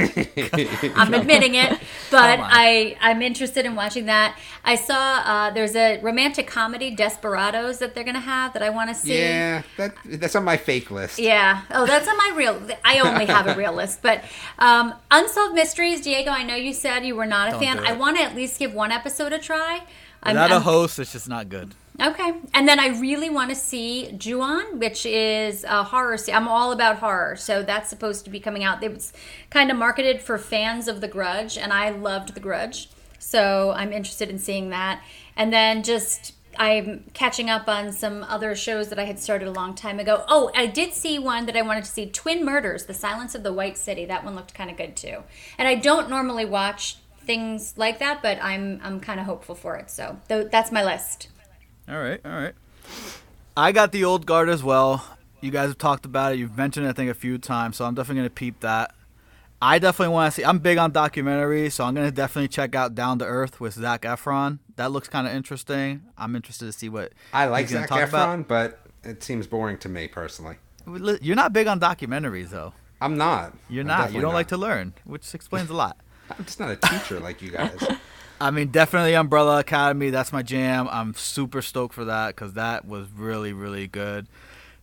I'm admitting it, but I I'm interested in watching that. I saw uh, there's a romantic comedy Desperados that they're gonna have that I want to see. Yeah, that that's on my fake list. Yeah. Oh, that's on my real. I only have a real list, but um, unsolved mysteries. Diego, I know you said you were not a Don't fan. I want to at least give one episode a try. I'm- Without a I'm- host, it's just not good. Okay, and then I really want to see Ju-on, which is a horror. Se- I'm all about horror, so that's supposed to be coming out. It was kind of marketed for fans of The Grudge, and I loved The Grudge, so I'm interested in seeing that. And then just I'm catching up on some other shows that I had started a long time ago. Oh, I did see one that I wanted to see: Twin Murders: The Silence of the White City. That one looked kind of good too. And I don't normally watch things like that, but I'm I'm kind of hopeful for it. So th- that's my list. All right, all right. I got the old guard as well. You guys have talked about it. You've mentioned it, I think, a few times, so I'm definitely gonna peep that. I definitely want to see. I'm big on documentaries, so I'm gonna definitely check out Down to Earth with Zac Efron. That looks kind of interesting. I'm interested to see what I like he's gonna Zac talk Efron, about. but it seems boring to me personally. You're not big on documentaries, though. I'm not. You're I'm not. You don't not. like to learn, which explains a lot. I'm just not a teacher like you guys. I mean, definitely Umbrella Academy. That's my jam. I'm super stoked for that because that was really, really good.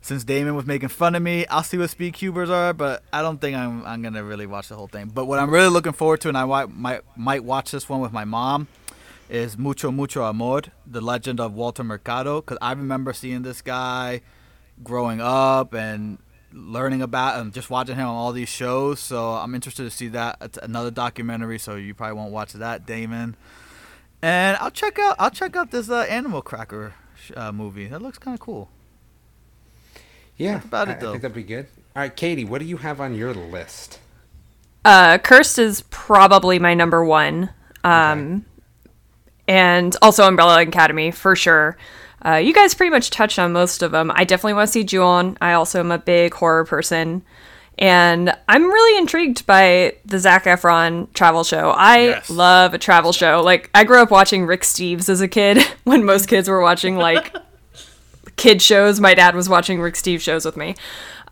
Since Damon was making fun of me, I'll see what speed cubers are, but I don't think I'm I'm gonna really watch the whole thing. But what I'm really looking forward to, and I might might watch this one with my mom, is Mucho Mucho Amor, the legend of Walter Mercado, because I remember seeing this guy growing up and learning about and just watching him on all these shows. So I'm interested to see that. It's another documentary, so you probably won't watch that, Damon. And I'll check out I'll check out this uh, Animal Cracker sh- uh, movie. That looks kind of cool. Yeah, That's about it, though. I think that'd be good. All right, Caity, what do you have on your list? Uh, Cursed is probably my number one. Um, and also Umbrella Academy for sure. Uh, you guys pretty much touched on most of them. I definitely want to see Ju-on. I also am a big horror person. And I'm really intrigued by the Zac Efron travel show. I Yes. love a travel show. Like, I grew up watching Rick Steves as a kid when most kids were watching, like, kid shows. My dad was watching Rick Steves shows with me.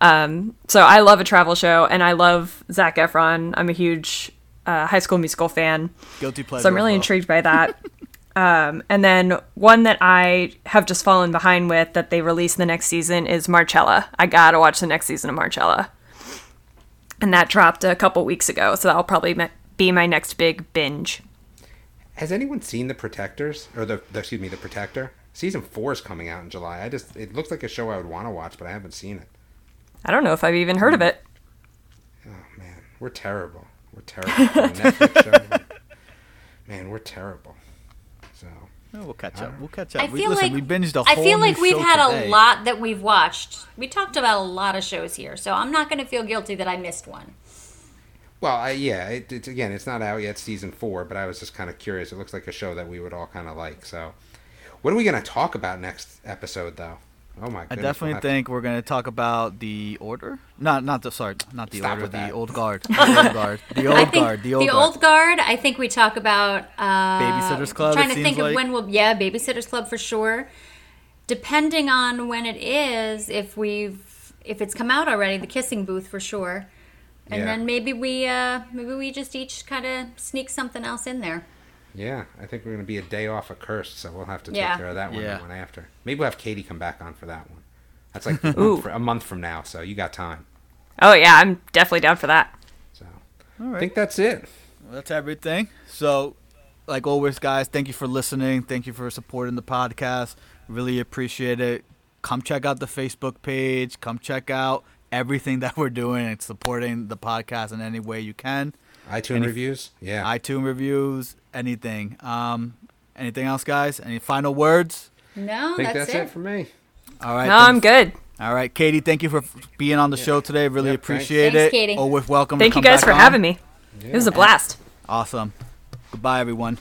Um, so I love a travel show, and I love Zac Efron. I'm a huge a High School Musical fan, Guilty pleasure. so I'm really well. intrigued by that. um, and then one that I have just fallen behind with that they release the next season is Marcella. I gotta watch the next season of Marcella, and that dropped a couple weeks ago, so that'll probably be my next big binge. Has anyone seen The Protectors or the, the excuse me, The Protector? Season four is coming out in July. I just it looks like a show I would want to watch, but I haven't seen it. I don't know if I've even heard of it. Oh man, we're terrible. We're terrible. Netflix show. Man, we're terrible. So we'll catch up. We'll catch up. I we, feel listen, like we binged a I whole feel new like we've had today. a lot that we've watched. We talked about a lot of shows here, so I'm not going to feel guilty that I missed one. Well, I, yeah, it, it's again, it's not out yet, season four, but I was just kind of curious. It looks like a show that we would all kind of like. So, what are we going to talk about next episode, though? Oh my I definitely we'll have- think we're gonna talk about the order. Not, not the sorry, not the Stop order. The that. old guard. The old guard. The I old think guard. The old the guard. old guard. I think we talk about uh, Babysitters Club, Trying it to seems think of when we'll yeah, Babysitters Club for sure. Depending on when it is, if we've if it's come out already, the Kissing Booth for sure. And Yeah. then maybe we uh, maybe we just each kind of sneak something else in there. Yeah, I think we're going to be a day off of Cursed, so we'll have to take Yeah. care of that one Yeah. the one after. Maybe we'll have Caity come back on for that one. That's like a, month, fr- a month from now, so you got time. Oh yeah, I'm definitely down for that. So, All I think that's it. Well, that's everything. So, like always, guys, thank you for listening. Thank you for supporting the podcast. Really appreciate it. Come check out the Facebook page. Come check out everything that we're doing and supporting the podcast in any way you can. iTunes Any- reviews, yeah. iTunes reviews, anything. Um, anything else, guys? Any final words? No, I think that's, that's, it. for me. All right. No, I'm good. All right, Caity. Thank you for being on the show today. Really Yeah, appreciate thanks. it. Thanks, Caity. Always welcome. to Thank you guys back for on. having me. It was a blast. Awesome. Goodbye, everyone.